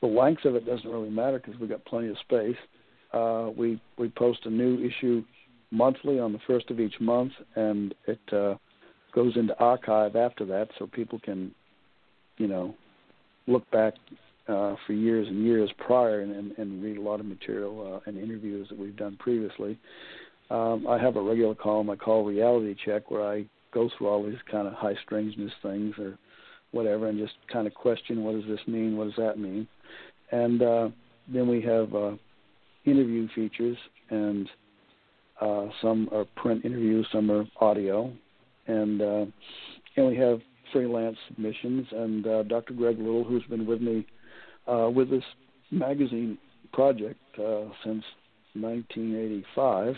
the length of it doesn't really matter because we've got plenty of space. Uh, we we post a new issue monthly on the first of each month, and it uh, goes into archive after that, so people can, you know, look back uh, for years and years prior and, and, and read a lot of material uh, and interviews that we've done previously. Um, I have a regular column I call Reality Check, where I go through all these kind of high strangeness things or whatever, and just kind of question what does this mean, what does that mean, and uh, then we have uh, interview features and uh, some are print interviews, some are audio, and uh, and we have freelance submissions. And uh, Dr. Greg Little, who's been with me uh, with this magazine project uh, since 1985,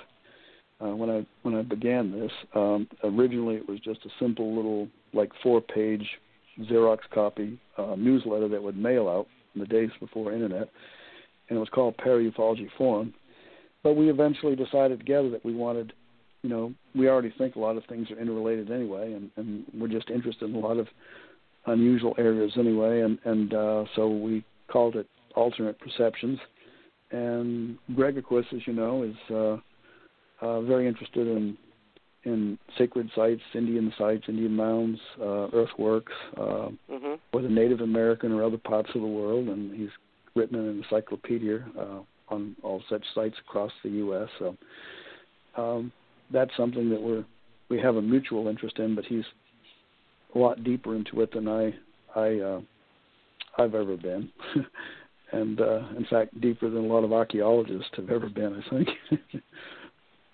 uh, when I when I began this. Um, originally, it was just a simple little like four-page Xerox copy uh, newsletter that would mail out in the days before internet, and it was called Paraufology Forum but we eventually decided together that we wanted, you know, we already think a lot of things are interrelated anyway, and, and we're just interested in a lot of unusual areas anyway, and and uh, so we called it alternate perceptions. And Greg, of course, as you know, is uh, uh, very interested in in sacred sites, Indian sites, Indian mounds, uh, earthworks, uh, mm-hmm. whether Native American or other parts of the world, and he's written an encyclopedia uh, on all such sites across the U.S. So um, that's something that we're we have a mutual interest in, but he's a lot deeper into it than I I uh, I've ever been, *laughs* and uh, in fact, deeper than a lot of archaeologists have ever been, I think. *laughs*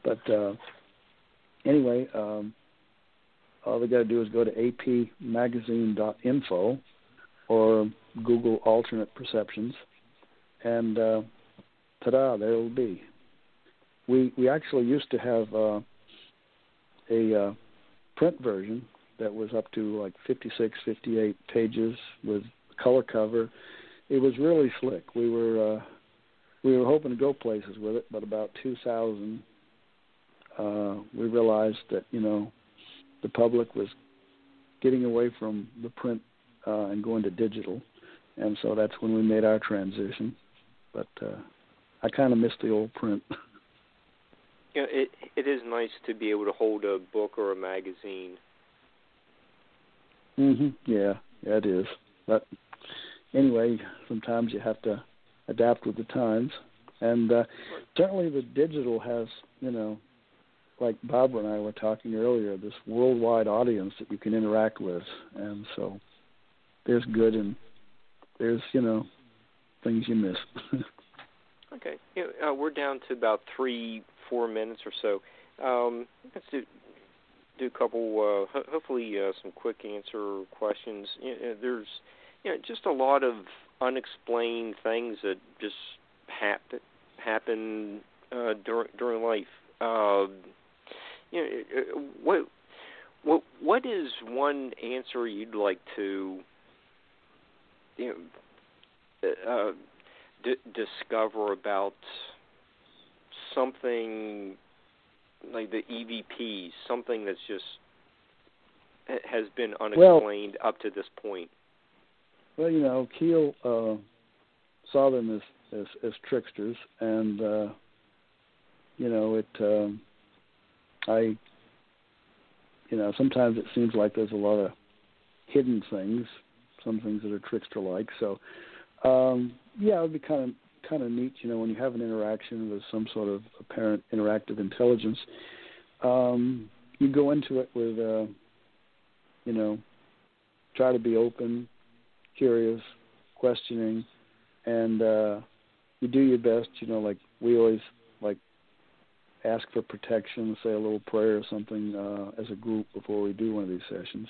but uh, anyway, um, all they got to do is go to apmagazine.info or Google alternate perceptions, and uh, ta-da, there it'll be. We we actually used to have uh, a uh, print version that was up to like 56, 58 pages with color cover. It was really slick. We were uh, we were hoping to go places with it, but about 2000, uh, we realized that you know the public was getting away from the print uh, and going to digital, and so that's when we made our transition. But uh, I kind of miss the old print. *laughs* Yeah, it it is nice to be able to hold a book or a magazine. Mhm. Yeah, yeah, it is. But anyway, sometimes you have to adapt with the times, and uh, certainly the digital has, you know, like Barbara and I were talking earlier, this worldwide audience that you can interact with, and so there's good and there's you know things you miss. *laughs* okay, you know, uh, we're down to about three, four minutes or so. Um, let's do do a couple, uh, ho- hopefully uh, some quick answer questions. You know, there's you know just a lot of unexplained things that just happen happen uh, during during life. Uh, you know, uh, what what what is one answer you'd like to you know uh, d- discover about something like the EVP, something that's just has been unexplained well, up to this point? Well, you know, Keel uh, saw them as as, as tricksters, and uh, you know, it. Um, I, you know, sometimes it seems like there's a lot of hidden things, some things that are trickster-like. So, um, yeah, it would be kind of kind of neat, you know, when you have an interaction with some sort of apparent interactive intelligence. Um, you go into it with, uh, you know, try to be open, curious, questioning, and uh, you do your best. You know, like we always ask for protection, say a little prayer or something uh, as a group before we do one of these sessions,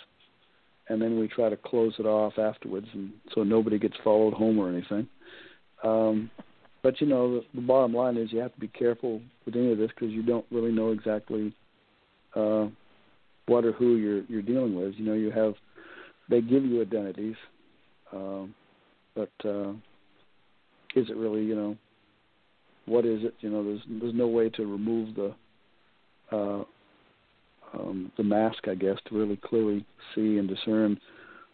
and then we try to close it off afterwards, and so nobody gets followed home or anything. Um, but you know, the, the bottom line is you have to be careful with any of this because you don't really know exactly uh, what or who you're you're dealing with. You know, you have they give you identities, um, but uh, is it really you know what is it? You know, there's there's no way to remove the uh, um, the mask, I guess, to really clearly see and discern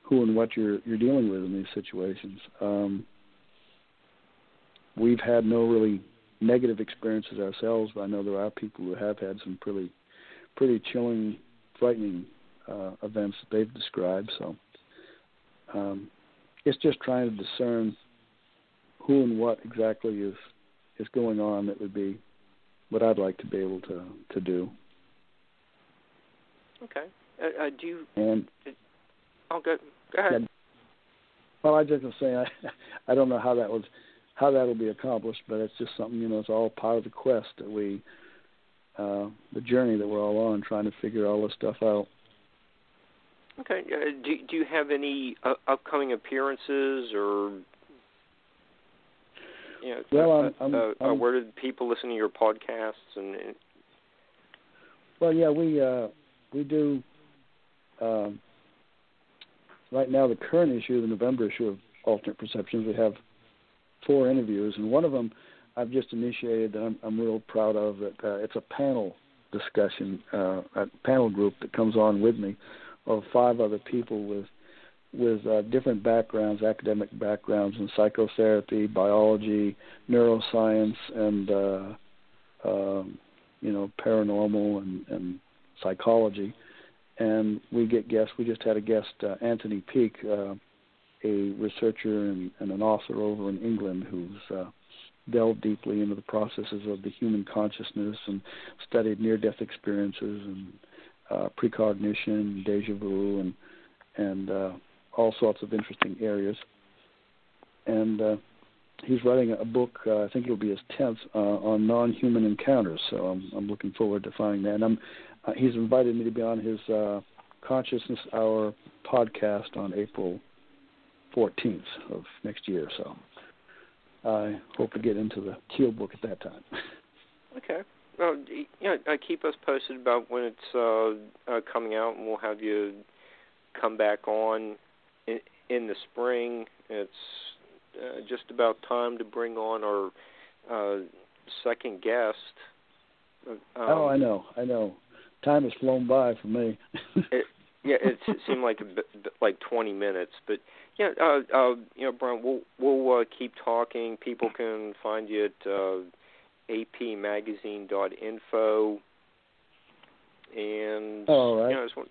who and what you're you're dealing with in these situations. Um, we've had no really negative experiences ourselves, but I know there are people who have had some pretty pretty chilling, frightening uh, events that they've described. So um, it's just trying to discern who and what exactly is is going on that would be what I'd like to be able to to do. Okay. Uh, uh, do you? And I'll go. Go ahead. Well, I just was saying I *laughs* I don't know how that was how that'll be accomplished, but it's just something you know. It's all part of the quest that we, uh, the journey that we're all on, trying to figure all this stuff out. Okay. Uh, do Do you have any uh, upcoming appearances or you know, well, I'm, I'm, uh, uh, I'm, where did people listen to your podcasts and? and... Well, yeah, we uh, we do. Um, right now, the current issue, the November issue of Alternate Perceptions, we have four interviews, and one of them I've just initiated that I'm, I'm real proud of. That uh, it's a panel discussion, uh, a panel group that comes on with me, of five other people with with uh, different backgrounds, academic backgrounds in psychotherapy, biology, neuroscience, and uh, um, you know paranormal and, and psychology. And we get guests. We just had a guest, uh, Anthony Peake, uh, a researcher and, and, an author over in England, who's uh, delved deeply into the processes of the human consciousness and studied near-death experiences and uh, precognition, deja vu, and and uh, all sorts of interesting areas. and uh, he's writing a book. Uh, I think it'll be his tenth uh, on non-human encounters. So I'm I'm looking forward to finding that. And I'm uh, he's invited me to be on his uh, Consciousness Hour podcast on April 14th of next year. So I hope to get into the Keel book at that time. *laughs* Okay. Well, you uh, keep us posted about when it's uh, uh, coming out, and we'll have you come back on in, in the spring. It's uh, just about time to bring on our uh, second guest. Um, oh, I know, I know. Time has flown by for me. *laughs* it, yeah, it seemed like a bit, like 20 minutes, but yeah, uh, uh, you know, Brian, we'll we'll uh, keep talking. People can find you at uh, apmagazine.info. And All right. you know, I just want,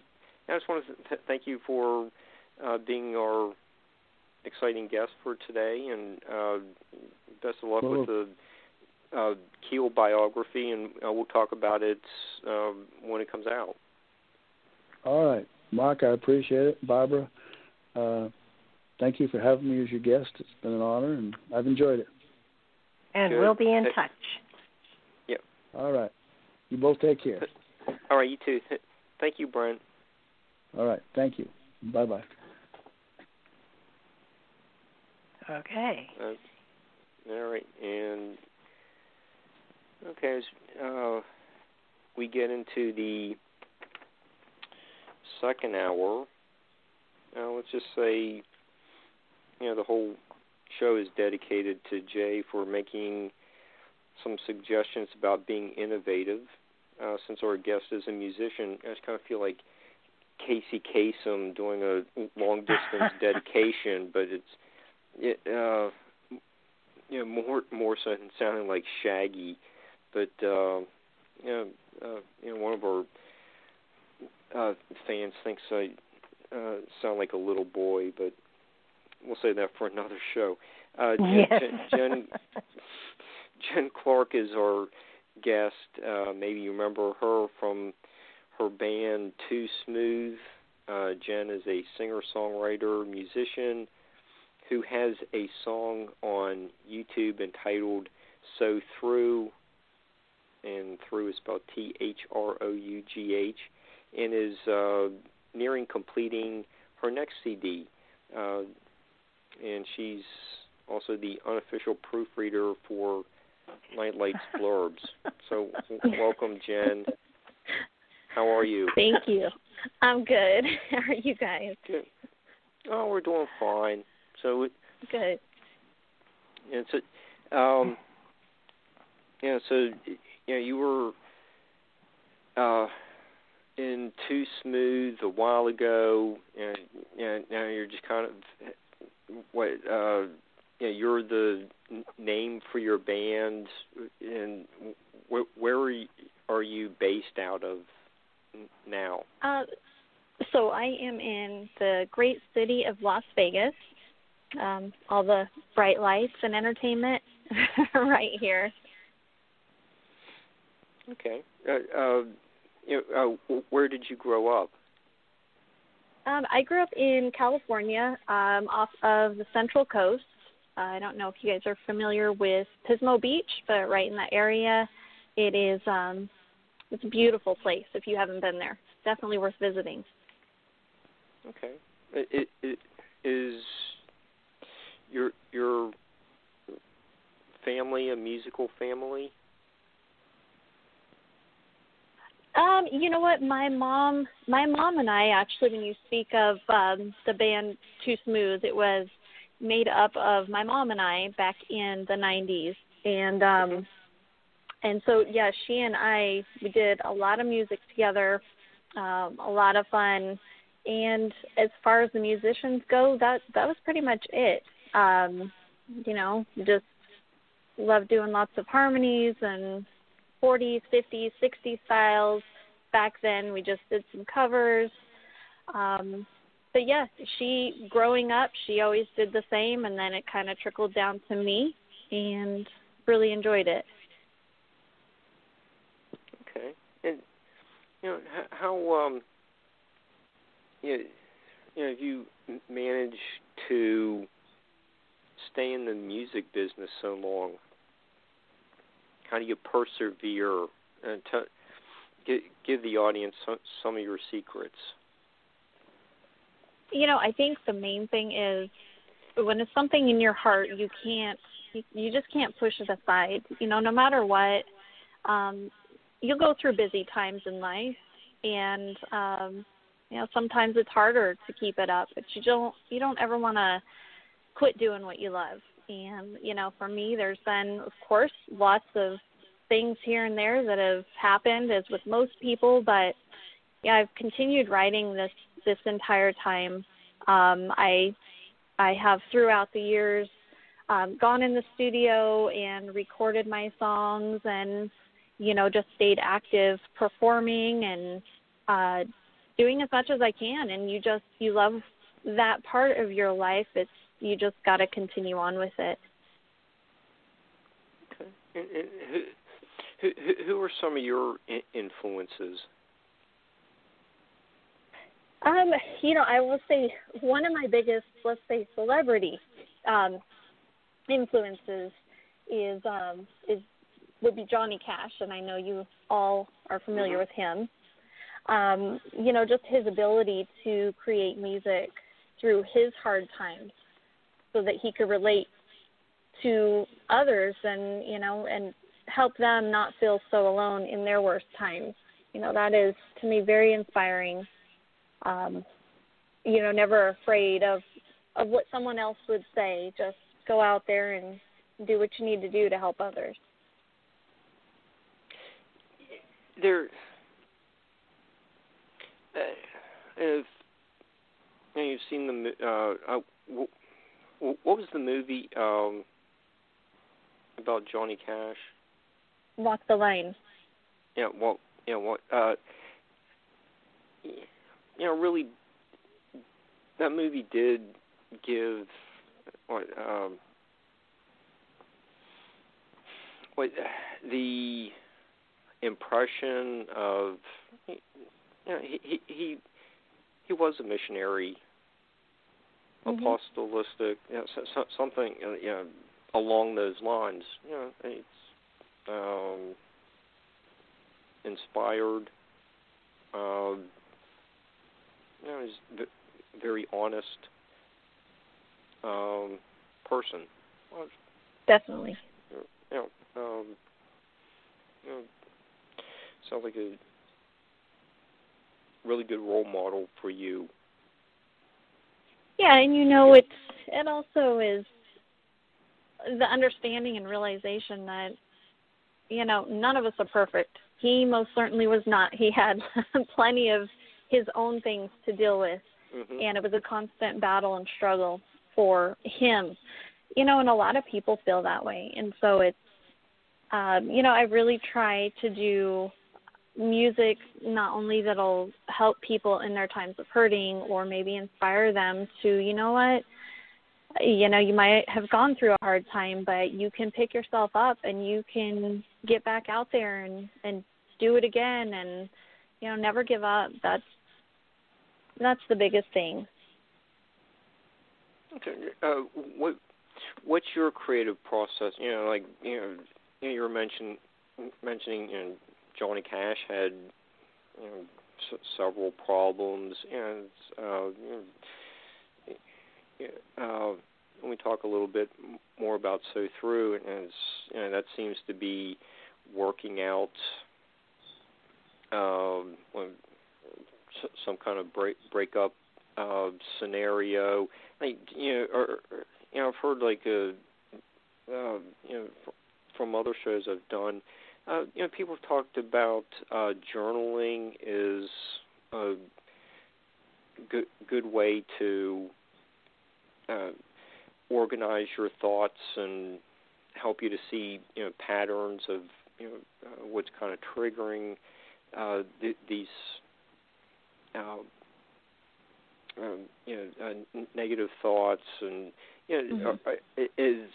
I just want to th- thank you for uh, being our exciting guest for today, and uh, best of luck cool. with the uh, Keel biography, and uh, we'll talk about it uh, when it comes out. All right, Mark, I appreciate it. Barbara, uh, thank you for having me as your guest. It's been an honor, and I've enjoyed it. And Good. we'll be in Hey. touch. Yep. All right. You both take care. All right, you too. *laughs* Thank you, Brent. All right. Thank you. Bye bye. Okay. Uh, all right, and okay, as uh, we get into the second hour, uh, let's just say, you know, the whole show is dedicated to Jay for making some suggestions about being innovative. Uh, since our guest is a musician, I just kind of feel like Casey Kasem doing a long distance *laughs* dedication, but it's it, uh, you know, more more so than sounding like Shaggy, but uh, you know, uh, you know, one of our uh, fans thinks I uh, sound like a little boy, but we'll say that for another show. Uh, Jen, Yes. Jen, Jen Jenn Clark is our guest. Uh, maybe you remember her from her band Too Smooth. Uh, Jen is a singer songwriter musician who has a song on YouTube entitled So Through, and through is spelled T H R O U G H, and is uh, nearing completing her next CD. Uh, and she's also the unofficial proofreader for Nightlight's *laughs* blurbs. So, w- *laughs* welcome, Jen. How are you? Thank you. I'm good. *laughs* How are you guys? Good. Oh, we're doing fine. So, it, Good. it's a, um, yeah. So, you know, you were uh in Too Smooth a while ago, and you know, now you're just kind of what uh yeah, you're the n- name for your band, and wh- where are you, are you based out of now? Uh, so I am in the great city of Las Vegas. Um, all the bright lights and entertainment *laughs* right here. Okay. Uh, uh, you know, uh, where did you grow up? Um, I grew up in California, um, off of the Central Coast. Uh, I don't know if you guys are familiar with Pismo Beach, but right in that area, it is. Um, it's a beautiful place. If you haven't been there, definitely worth visiting. Okay. It, It, it, is your your family a musical family? Um, you know what? My mom, my mom and I actually, when you speak of um, the band Too Smooth, it was made up of my mom and I back in the '90s, and um, and so yeah, she and I we did a lot of music together, um, a lot of fun, and as far as the musicians go, that that was pretty much it. Um, you know, just love doing lots of harmonies and 40s, 50s, 60s styles. Back then, we just did some covers. Um, but yeah, she growing up, she always did the same, and then it kind of trickled down to me, and really enjoyed it. Okay. And you know how um you you know have you m- managed to stay in the music business so long? How do you persevere? And to, give, give the audience some, some of your secrets. You know, I think the main thing is when it's something in your heart, you can't, you, you just can't push it aside. You know, no matter what, um, you'll go through busy times in life, and um, you know sometimes it's harder to keep it up, but you don't, you don't ever want to quit doing what you love. And you know, for me, there's been, of course, lots of things here and there that have happened, as with most people. But yeah, I've continued writing this this entire time. Um, I I have throughout the years um, gone in the studio and recorded my songs, and you know just stayed active performing and uh, doing as much as I can. And you just you love that part of your life. It's you just got to continue on with it. Okay. And, and who, who, who are some of your influences? Um, you know, I will say one of my biggest, let's say, celebrity um, influences is um, is would be Johnny Cash, and I know you all are familiar mm-hmm. with him. Um, you know, just his ability to create music through his hard times so that he could relate to others and you know and help them not feel so alone in their worst times. You know that is to me very inspiring. Um you know never afraid of of what someone else would say. Just go out there and do what you need to do to help others. There uh, if you know, you've seen the uh, uh what was the movie um, about Johnny Cash? Walk the Line. Yeah, well, you know what? Uh, you know, really, that movie did give what um, what the impression of you know he he he, he was a missionary mm-hmm. apostolistic, you know, so, so, something uh, you know along those lines. You know, it's um, inspired. Um, you know, he's a very honest um, person. Well, Definitely. You know, um, you know, sounds like a really good role model for you yeah, and you know it's it also is the understanding and realization that you know none of us are perfect. He most certainly was not. He had *laughs* plenty of his own things to deal with, mm-hmm. and it was a constant battle and struggle for him. You know, and a lot of people feel that way, and so it's um, you know I really try to do music not only that'll help people in their times of hurting or maybe inspire them to you know what? You know you might have gone through a hard time but you can pick yourself up and you can get back out there and and do it again and you know never give up. That's that's the biggest thing. Okay. Uh what what's your creative process? You know like you know you were mentioning mentioning you know Johnny Cash had you know, s- several problems, and uh, you know, uh, when we talk a little bit more about So Through, and you know, that seems to be working out um, some kind of break breakup uh, scenario. Like you know, or, you know, I've heard like a, uh, you know, from other shows I've done uh, you know, people have talked about uh, journaling is a good good way to uh, organize your thoughts and help you to see you know patterns of you know uh, what's kind of triggering uh, th- these uh, um, you know uh, n- negative thoughts and you know mm-hmm. uh, is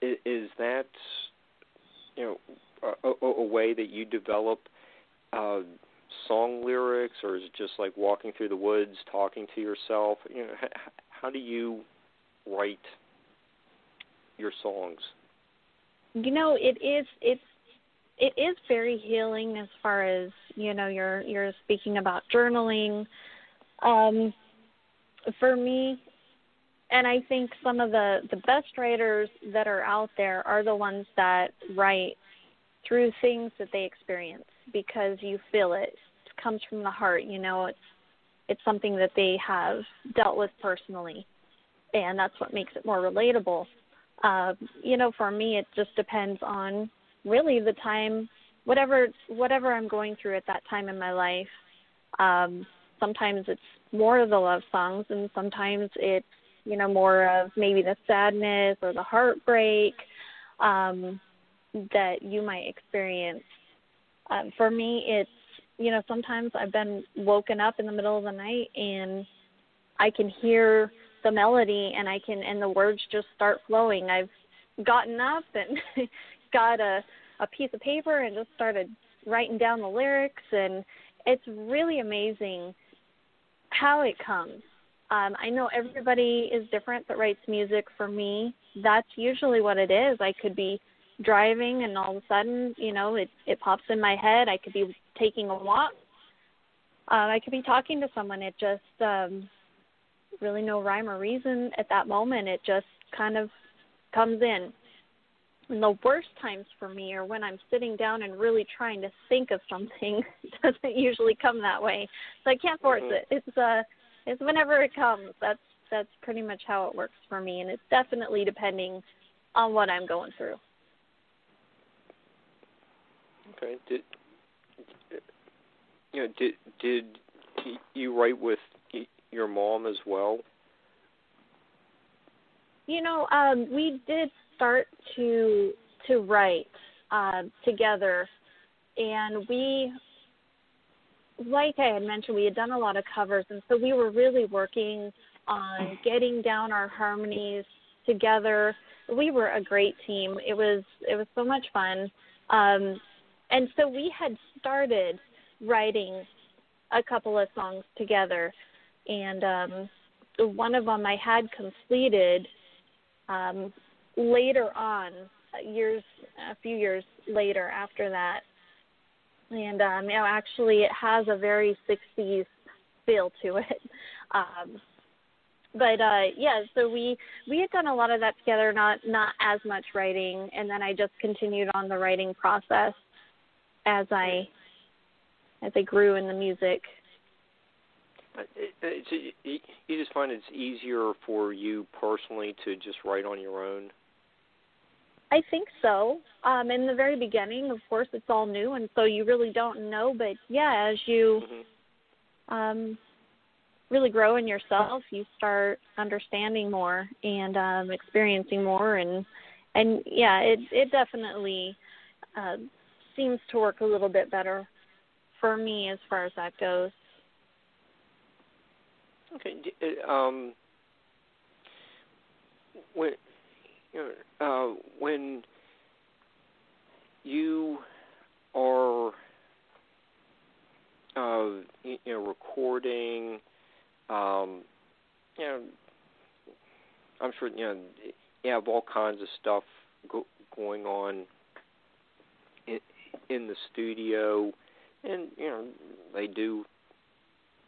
is that you know a, a, way that you develop uh, song lyrics, or is it just like walking through the woods, talking to yourself? You know, how, how do you write your songs? You know, it is it's it is very healing as far as you know you're you're speaking about journaling um for me and i think some of the the best writers that are out there are the ones that write through things that they experience because you feel it. It comes from the heart you know it's it's something that they have dealt with personally and that's what makes it more relatable. Uh you know for me it just depends on really the time whatever whatever I'm going through at that time in my life. Um, sometimes it's more of the love songs, and sometimes it's you know more of maybe the sadness or the heartbreak. Um, that you might experience. Um, for me, it's you know sometimes I've been woken up in the middle of the night and I can hear the melody and I can and the words just start flowing. I've gotten up and *laughs* got a a piece of paper and just started writing down the lyrics and it's really amazing how it comes. Um, I know everybody is different that writes music. For me, that's usually what it is. I could be driving and all of a sudden, you know, it it pops in my head. I could be taking a walk. Uh, I could be talking to someone. It just um, really no rhyme or reason at that moment. It just kind of comes in. And the worst times for me are when I'm sitting down and really trying to think of something. *laughs* it doesn't usually come that way. So I can't force mm-hmm. it. It's uh it's whenever it comes. That's that's pretty much how it works for me and it's definitely depending on what I'm going through. Okay. Did you know did did you write with your mom as well? You know, um, we did start to to write uh, together, and we, like I had mentioned, we had done a lot of covers, and so we were really working on getting down our harmonies together. We were a great team. It was it was so much fun, um, and so we had started writing a couple of songs together, and um, one of them I had completed um, later on, years, a few years later after that. And um, you know, actually, it has a very 60s feel to it. *laughs* Um, but uh, yeah, so we we had done a lot of that together, not not as much writing, and then I just continued on the writing process as I as I grew in the music. Uh, it's, you just find it's easier for you personally to just write on your own. I think so. Um, in the very beginning, of course, it's all new, and so you really don't know. But yeah, as you mm-hmm. um, really grow in yourself, you start understanding more and um, experiencing more, and and yeah, it it definitely uh, seems to work a little bit better for me as far as that goes. Okay. Uh, um, when you know, uh, when you are uh, you know recording, um, you know, I'm sure you know you have all kinds of stuff go- going on in, the studio, and you know they do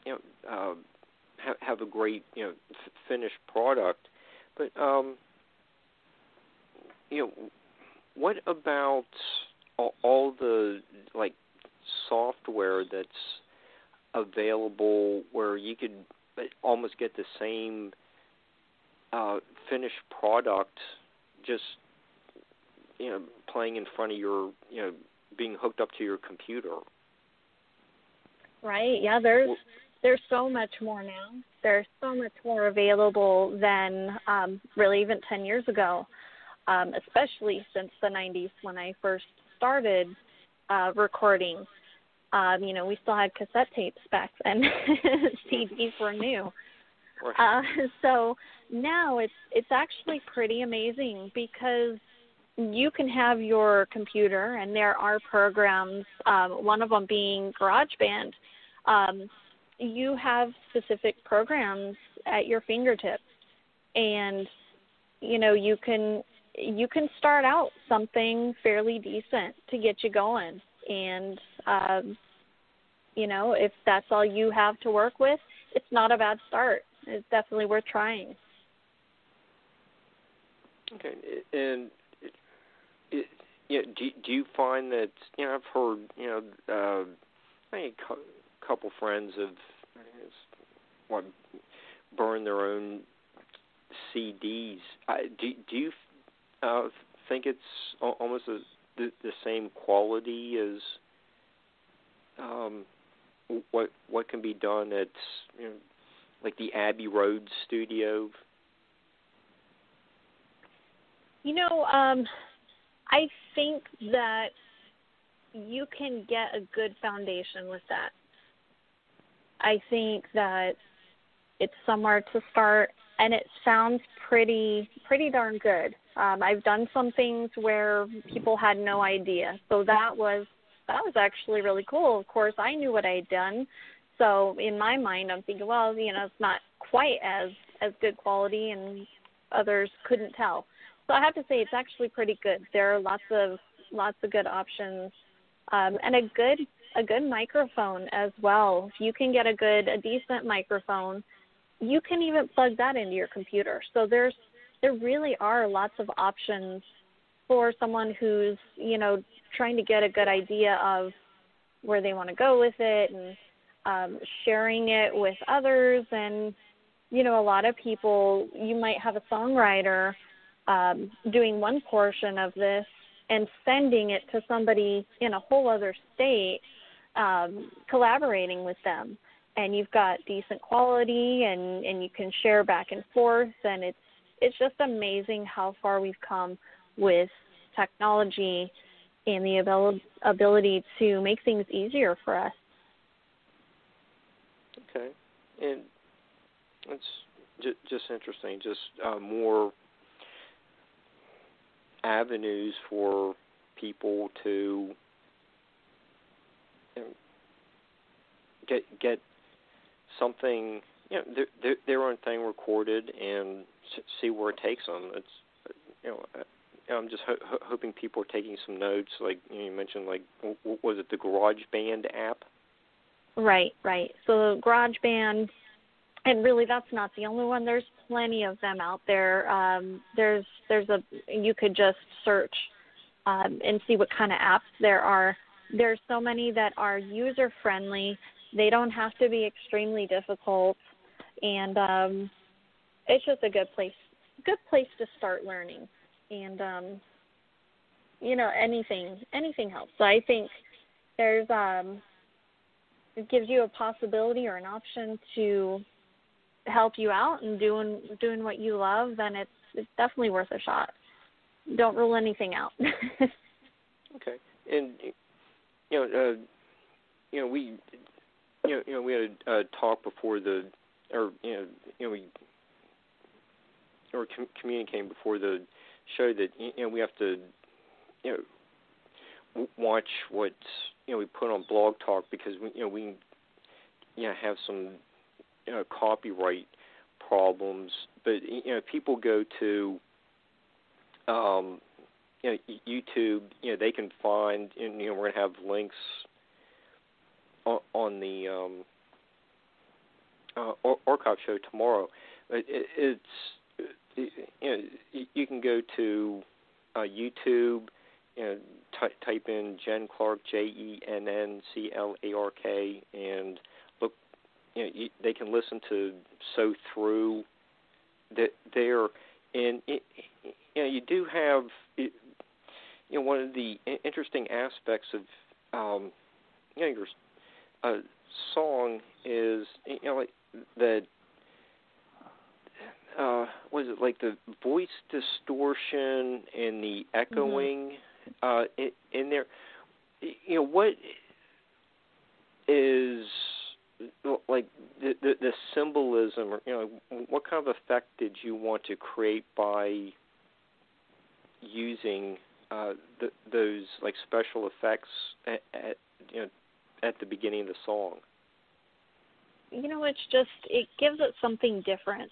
you know uh, ha- have a great you know f- finished product, but um, you know, what about all, all the like software that's available where you could almost get the same uh, finished product just you know playing in front of your you know being hooked up to your computer right yeah there's there's so much more now there's so much more available than um really even 10 years ago um, especially since the 90s when I first started uh, recording. Um, you know, we still had cassette tapes back then. *laughs* CDs were new. Uh, *laughs* so now it's it's actually pretty amazing because you can have your computer and there are programs. Um, one of them being GarageBand. Um, you have specific programs at your fingertips, and you know you can you can start out something fairly decent to get you going and um you know if that's all you have to work with it's not a bad start it's definitely worth trying okay and yeah do do you find that you know I've heard you know uh I think a couple friends have what burn their own CDs. I, do do you uh, think it's almost a, the, the same quality as um, what what can be done at you know, like the Abbey Road studio? You know, um, I think that you can get a good foundation with that. I think that it's somewhere to start and it sounds pretty pretty darn good. Um, I've done some things where people had no idea, so that was that was actually really cool. Of course, I knew what I'd done, so in my mind, I'm thinking, well, you know, it's not quite as as good quality, and others couldn't tell. So I have to say, it's actually pretty good. There are lots of lots of good options, um, and a good a good microphone as well. If you can get a good a decent microphone you can even plug that into your computer. So there's there really are lots of options for someone who's you know trying to get a good idea of where they want to go with it and um, sharing it with others and you know a lot of people you might have a songwriter um, doing one portion of this and sending it to somebody in a whole other state um, collaborating with them and you've got decent quality and and you can share back and forth and it's it's just amazing how far we've come with technology and the abil- ability to make things easier for us. Okay, and it's j- just interesting. Just uh, more avenues for people to get get something, you know, their their, own thing recorded and see where it takes them. It's you know. Uh, I'm just ho- hoping people are taking some notes. Like you, know, you mentioned, like w- was it the GarageBand app? Right, right. So GarageBand, and really that's not the only one. There's plenty of them out there. Um, there's there's a you could just search um, and see what kind of apps there are. There's so many that are user friendly they don't have to be extremely difficult, and um, it's just a good place, good place to start learning. And um, you know, anything, anything helps. So I think there's um, it gives you a possibility or an option to help you out and doing doing what you love, then it's it's definitely worth a shot. Don't rule anything out. okay, and you know, uh, you know, we you know, you know, we had a, a talk before the, or you know, you know, we, or com- communicating before the show that you know we have to, you know, w- watch what you know we put on Blog Talk because we, you know, we, you know, have some, you know, copyright problems. But you know, people go to, um, you know, YouTube. You know, they can find, and you know, we're gonna have links on, on the um, uh, archive show tomorrow. It, it's it, you know you can go to uh, YouTube, you know, t- type in Jenn Clark J E N N C L A R K and. You know, you, they can listen to "So Through" that there, and it, you know you do have it, you know one of the interesting aspects of um, you know your a song is you know like the uh was it like the voice distortion and the echoing mm-hmm. uh in, in there you know what is like the, the the symbolism or you know what kind of effect did you want to create by using uh the, those like special effects at, at you know at the beginning of the song? You know, it's just it gives it something different,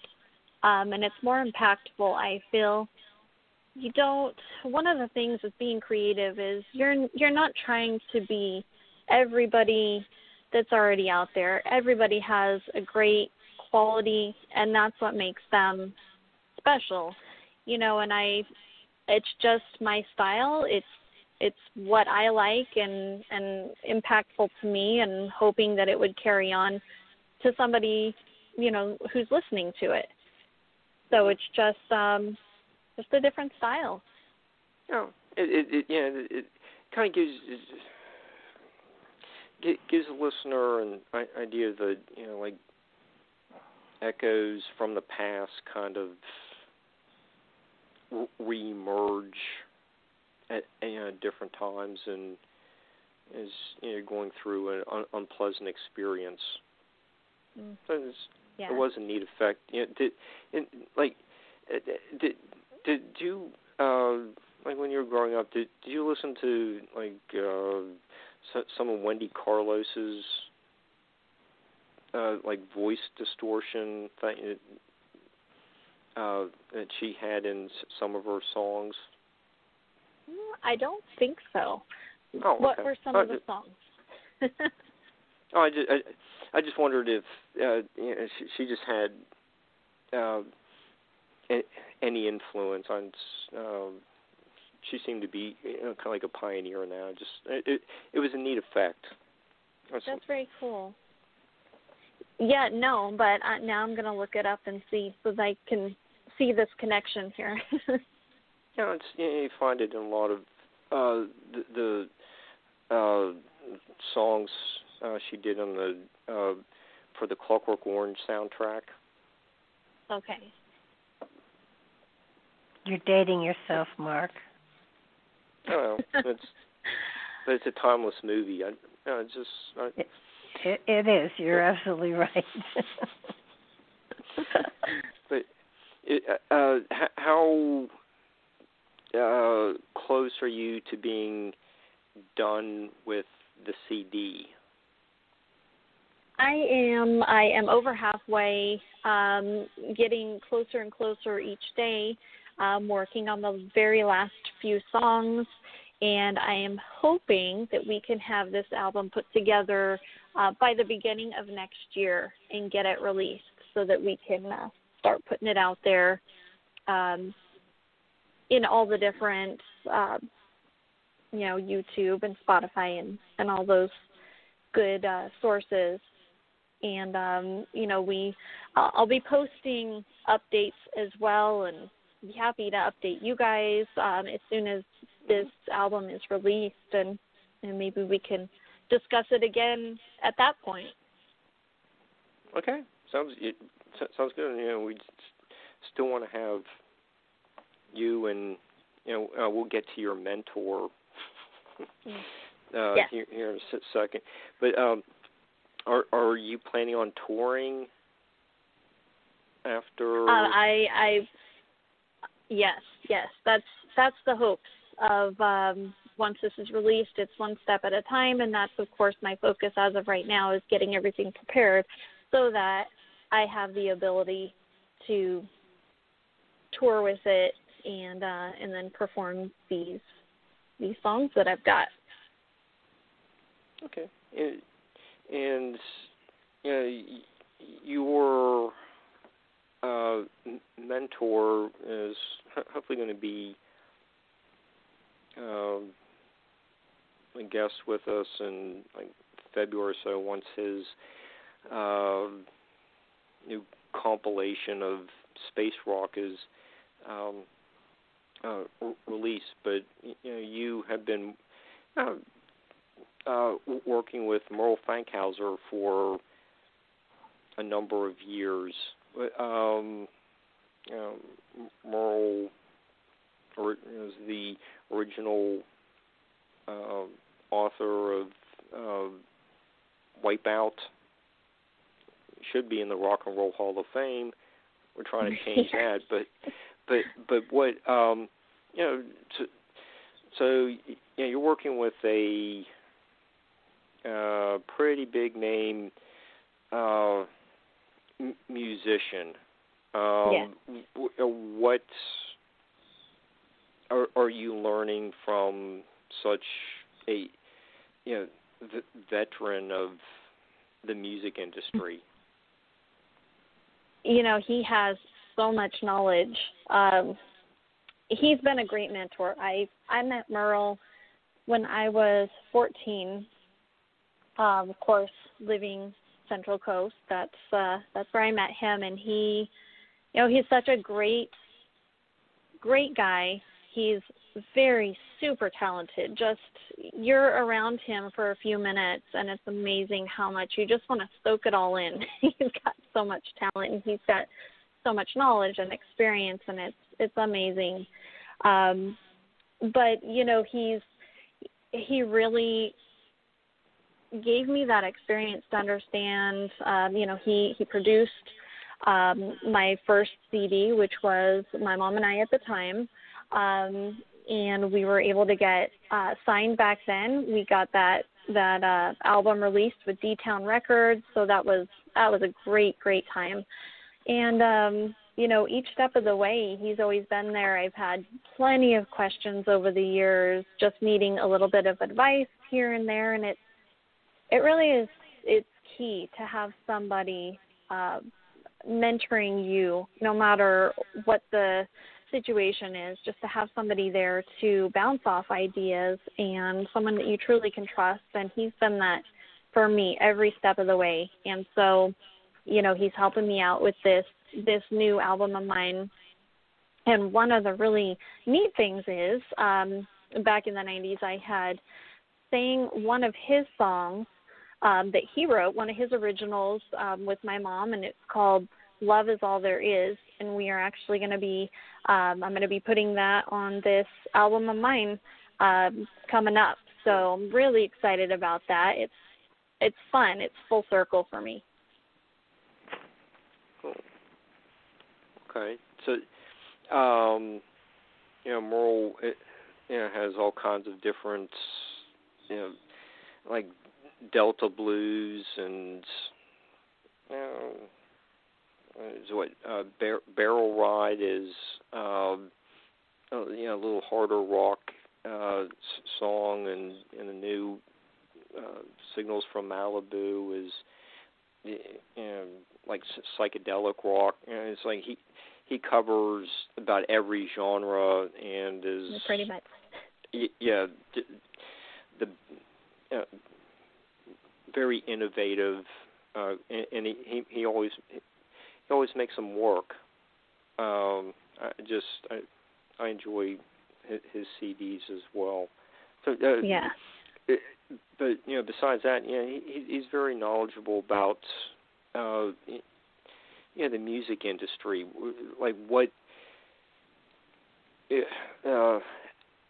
um, and it's more impactful. I feel you don't one of the things with being creative is you're you're not trying to be everybody that's already out there. Everybody has a great quality and that's what makes them special. You know, and I it's just my style. It's it's what I like and and impactful to me and hoping that it would carry on to somebody, you know, who's listening to it. So it's just um just a different style. Oh, it it, it yeah, it, it kind of gives it gives the listener an idea of the you know like echoes from the past kind of re-emerge at you know, different times and is you know going through an un- unpleasant experience. Mm. So it, was, yeah. it was a neat effect. You know, did and, like uh, did did you uh like when you were growing up did did you listen to like uh some of Wendy Carlos's uh like voice distortion thing uh that she had in some of her songs? I don't think so. Oh, what were some uh, of the songs? oh, I just I, I just wondered if uh you know, she, she just had uh any influence on um she seemed to be you know, kind of like a pioneer now. Just it, it, it was a neat effect. That's, That's very cool. Yeah, no, but uh, now I'm gonna look it up and see so that I can see this connection here. *laughs* yeah, it's you, know, you find it in a lot of uh, the, the uh, songs uh, she did on the uh, for the Clockwork Orange soundtrack. Okay. You're dating yourself, Mark. Oh, *laughs* it's but it's a timeless movie. I, no, it's just. I, it, it, it is. You're absolutely right. *laughs* but it, uh, how uh, close are you to being done with the CD? I am. I am over halfway, um, getting closer and closer each day. I'm working on the very last few songs, and I am hoping that we can have this album put together uh, by the beginning of next year and get it released so that we can uh, start putting it out there um, in all the different, uh, you know, YouTube and Spotify and, and all those good uh, sources. And um, you know, we I'll be posting updates as well, and be happy to update you guys um, as soon as this album is released, and and maybe we can discuss it again at that point. Okay, sounds it sounds good. You know, we still want to have you and you know uh, we'll get to your mentor *laughs* uh, yes. here, here in a second. But um, are are you planning on touring after? Uh, I I yes yes that's that's the hopes of um, once this is released. It's one step at a time, and that's of course my focus as of right now is getting everything prepared so that I have the ability to tour with it and uh, and then perform these these songs that I've got. Okay, and, and you know, your uh, mentor is hopefully going to be um, a guest with us in like February or so once his uh, new compilation of space rock is um, uh, re- released. But you know, you have been uh, uh, working with Merrell Fankhauser for a number of years. Um, you know, Merrell is the original uh, author of uh, Wipeout. Should be in the Rock and Roll Hall of Fame. We're trying to change *laughs* that, but but but what um, you know, so, so you know, you're working with a uh, pretty big name uh, m- musician. Um, yeah. w- what are are you learning from such a you know v- veteran of the music industry? You know, he has so much knowledge. Um, he's been a great mentor. I I met Merrell when I was 14. Um, of course, living Central Coast. That's uh, that's where I met him, and he, you know, he's such a great, great guy. He's very super talented. Just you're around him for a few minutes, and it's amazing how much you just want to soak it all in. *laughs* he's got so much talent, and he's got so much knowledge and experience, and it's it's amazing. Um, but you know, he's he really gave me that experience to understand. Um, you know, he he produced um, my first CD, which was my mom and I at the time, um, and we were able to get uh, signed back then. We got that that uh, album released with D Town Records, so that was that was a great great time. And um, you know, each step of the way, he's always been there. I've had plenty of questions over the years, just needing a little bit of advice here and there, and it's it really is it's key to have somebody uh, mentoring you, no matter what the situation is, just to have somebody there to bounce off ideas and someone that you truly can trust. And he's been that for me every step of the way. And so, you know, he's helping me out with this this new album of mine. And one of the really neat things is, um, back in the 90s, I had sang one of his songs um, that he wrote, one of his originals um, with my mom, and it's called "Love Is All There Is." And we are actually going to be, um, I'm going to be putting that on this album of mine um, coming up. So I'm really excited about that. It's it's fun. It's full circle for me. Cool. Okay, so um, you know, Merrell, it, you know, has all kinds of different, you know, like Delta blues and you know, is what uh, bar- Barrel Ride is, um, uh, you know, a little harder rock uh, song, and and the new uh, Signals from Malibu is you know, like psychedelic rock. You know, it's like he he covers about every genre and is pretty much yeah the uh, very innovative uh and, and he, he he always he always makes them work. Um i just i i enjoy his, his cds as well. So uh, yeah. it, but you know besides that you know he he's very knowledgeable about uh you know the music industry. Like what uh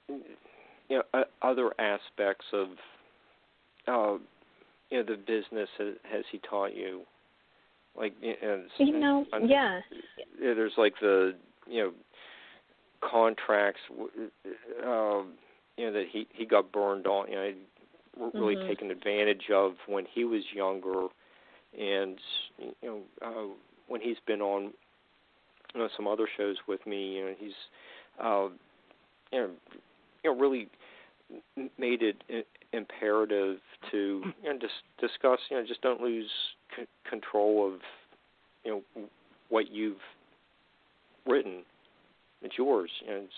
you know uh, other aspects of uh you know the business has, has he taught you? Like and, you know and, yeah. there's like the you know contracts um you know that he he got burned on you know really mm-hmm. taken advantage of when he was younger. And you know uh when he's been on you know some other shows with me, you know he's uh, you know you know really made it imperative to you know just discuss you know just don't lose c- control of you know what you've written. It's yours. It's,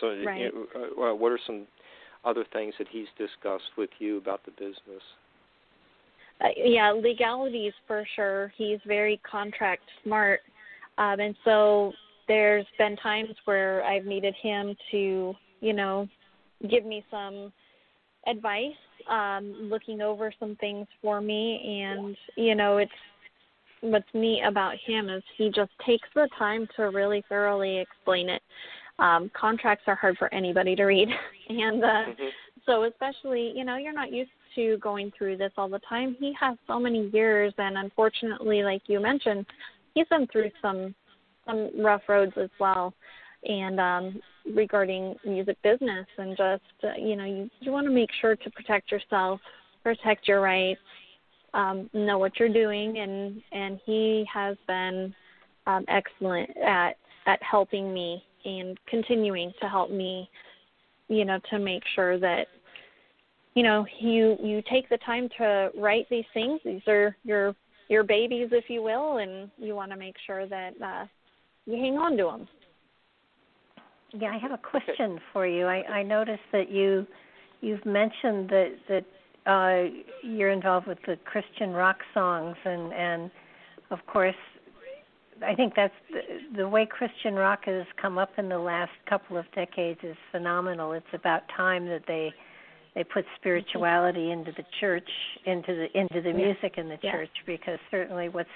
so right. you know, uh, what are some other things that he's discussed with you about the business? uh, yeah, legalities for sure. He's very contract smart, um, and so there's been times where I've needed him to, you know, give me some advice, um, looking over some things for me, and you know, it's what's neat about him is he just takes the time to really thoroughly explain it. Um, contracts are hard for anybody to read, *laughs* and uh, mm-hmm. so especially, you know, you're not used to going through this all the time. He has so many years, and unfortunately, like you mentioned, he's been through some some rough roads as well. And um, regarding music business, and just uh, you know, you you want to make sure to protect yourself, protect your rights, um, know what you're doing, and and he has been um, excellent at at helping me and continuing to help me, you know, to make sure that you know you you take the time to write these things. These are your your babies, if you will, and you want to make sure that uh, you hang on to them. Yeah, I have a question for you. I, I noticed that you you've mentioned that that uh, you're involved with the Christian rock songs, and and of course, I think that's the, the way Christian rock has come up in the last couple of decades is phenomenal. It's about time that they they put spirituality into the church, into the into the music in the yeah. church, because certainly what's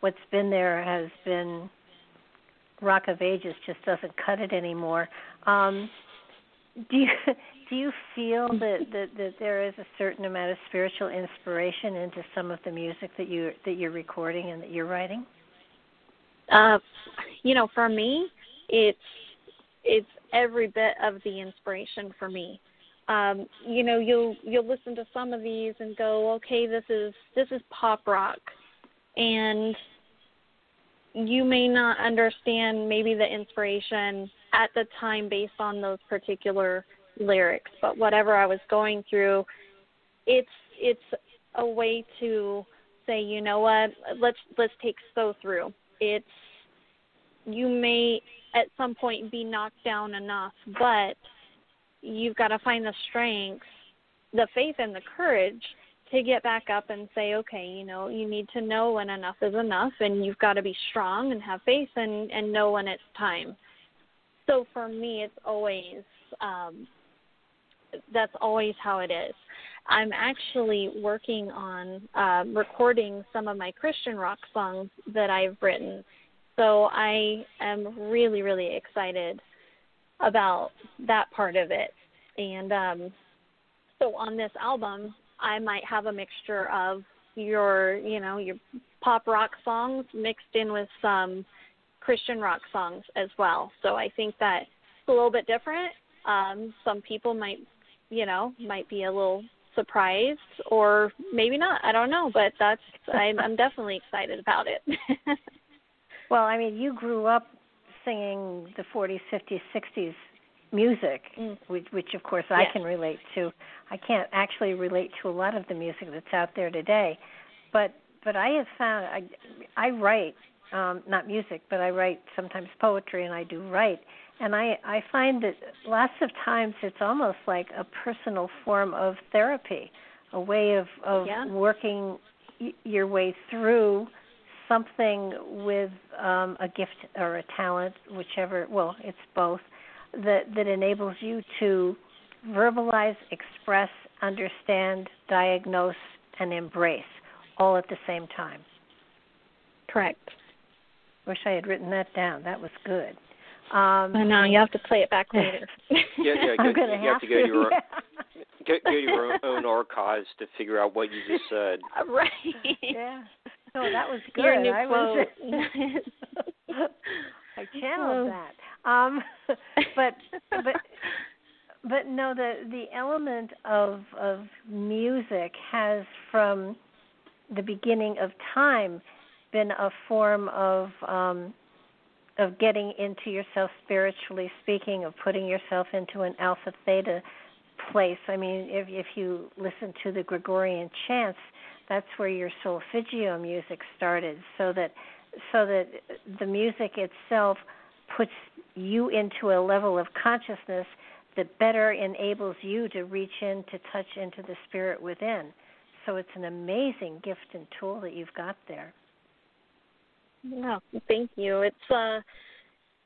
what's been there has been Rock of Ages just doesn't cut it anymore. Um, do you *laughs* do you feel that, that that there is a certain amount of spiritual inspiration into some of the music that you that you're recording and that you're writing? Uh, you know, for me, it's it's every bit of the inspiration for me. Um, you know, you'll you'll listen to some of these and go, okay, this is this is pop rock, and you may not understand maybe the inspiration at the time based on those particular lyrics but whatever i was going through it's it's a way to say you know what? Let's let's take so through. It's you may at some point be knocked down enough but you've got to find the strength the faith and the courage to get back up and say, okay, you know, you need to know when enough is enough, and you've got to be strong and have faith and and know when it's time. So for me, it's always um, that's always how it is. I'm actually working on um, recording some of my Christian rock songs that I've written. So I am really, really excited about that part of it. And um, so on this album, I might have a mixture of your, you know, your pop rock songs mixed in with some Christian rock songs as well. So I think that it's a little bit different. Um, some people might, you know, might be a little surprised or maybe not. I don't know, but that's I'm, I'm definitely excited about it. *laughs* well, I mean, you grew up singing the 40s, 50s, 60s music, mm. which, which of course I can relate to. I can't actually relate to a lot of the music that's out there today, but but I have found I I write um, not music, but I write sometimes poetry and I do write, and I I find that lots of times it's almost like a personal form of therapy, a way of of yeah. working y- your way through something with um, a gift or a talent, whichever. Well, it's both that that enables you to verbalize, express, understand, diagnose, and embrace all at the same time. Correct. Wish I had written that down. That was good. Um, I know you have to play it back later. *laughs* yeah, yeah. I'm go, you have, have to go to your yeah. go, go to your own, own archives to figure out what you just said. *laughs* right. *laughs* Yeah. No, that was good. Your new I quote. was. I channeled that. Um, *laughs* but *laughs* but but no, the the element of of music has from the beginning of time been a form of um, of getting into yourself spiritually speaking, of putting yourself into an alpha theta place. I mean, if if you listen to the Gregorian chants, that's where your solfeggio music started, so that so that the music itself puts you into a level of consciousness that better enables you to reach in to touch into the spirit within. So it's an amazing gift and tool that you've got there. No, thank you. It's uh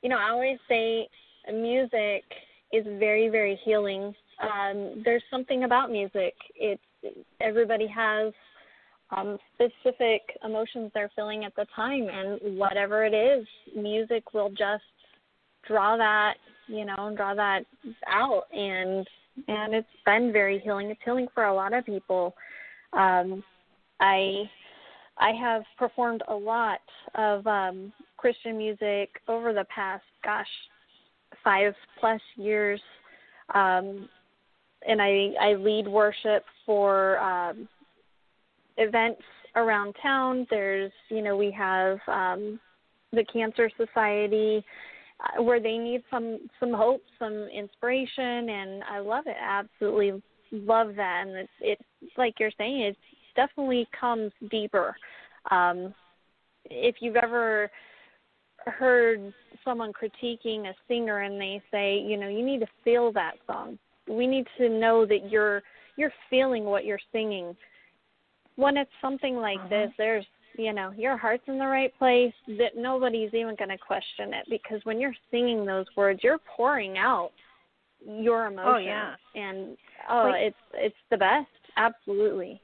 you know, I always say music is very, very healing. Um, there's something about music. It's everybody has um, specific emotions they're feeling at the time, and whatever it is, music will just draw that, you know, and draw that out, and and it's been very healing. It's healing for a lot of people. Um, I I have performed a lot of um, Christian music over the past, gosh, five plus years, um, and I I lead worship for um, events around town. There's, you know, we have um, the Cancer Society. Uh, where they need some some hope, some inspiration, and I love it. Absolutely love that, and it's it like you're saying, it definitely comes deeper. Um, if you've ever heard someone critiquing a singer and they say, you know, you need to feel that song. We need to know that you're you're feeling what you're singing. When it's something like uh-huh. this, there's you know, your heart's in the right place, that nobody's even going to question it because when you're singing those words, you're pouring out your emotions. Oh yeah. And oh, well, it's it's the best. Absolutely.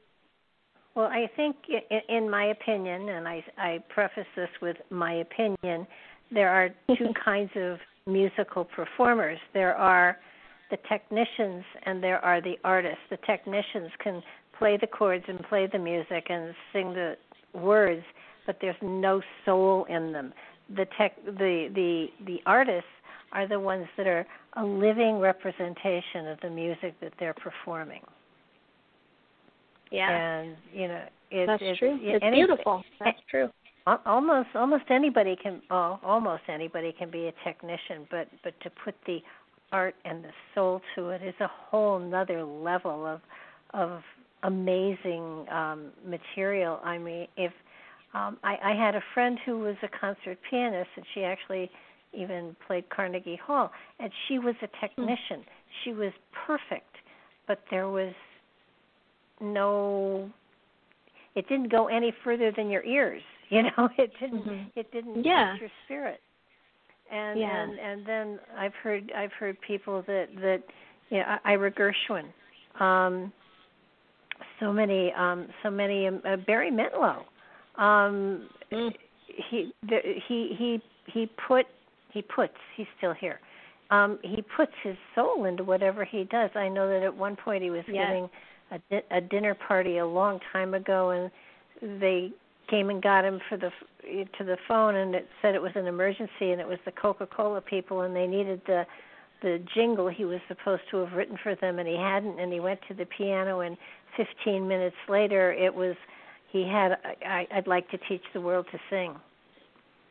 Well, I think, in my opinion, and I, I preface this with my opinion, there are two *laughs* kinds of musical performers. There are the technicians and there are the artists. The technicians can play the chords and play the music and sing the words, but there's no soul in them. The tech, the the the artists are the ones that are a living representation of the music that they're performing. Yeah. And you know, it, that's it's, true. It's any, beautiful. That's true. Almost almost anybody can oh, almost anybody can be a technician, but but to put the art and the soul to it is a whole nother level of of amazing um material. I mean, if um I, I had a friend who was a concert pianist and she actually even played Carnegie Hall and she was a technician. Mm. She was perfect, but there was no it didn't go any further than your ears *laughs* you know it didn't mm-hmm. it didn't yeah. touch your spirit and yeah. and and then i've heard i've heard people that that you know ira gershwin um so many um so many um, uh, barry manilow um mm. he the, he he he put he puts he's still here um he puts his soul into whatever he does i know that at one point he was yes. giving a, di- a dinner party a long time ago, and they came and got him for the to the phone, and it said it was an emergency, and it was the Coca-Cola people, and they needed the the jingle he was supposed to have written for them, and he hadn't, and he went to the piano, and 15 minutes later, it was he had I, I'd like to teach the world to sing.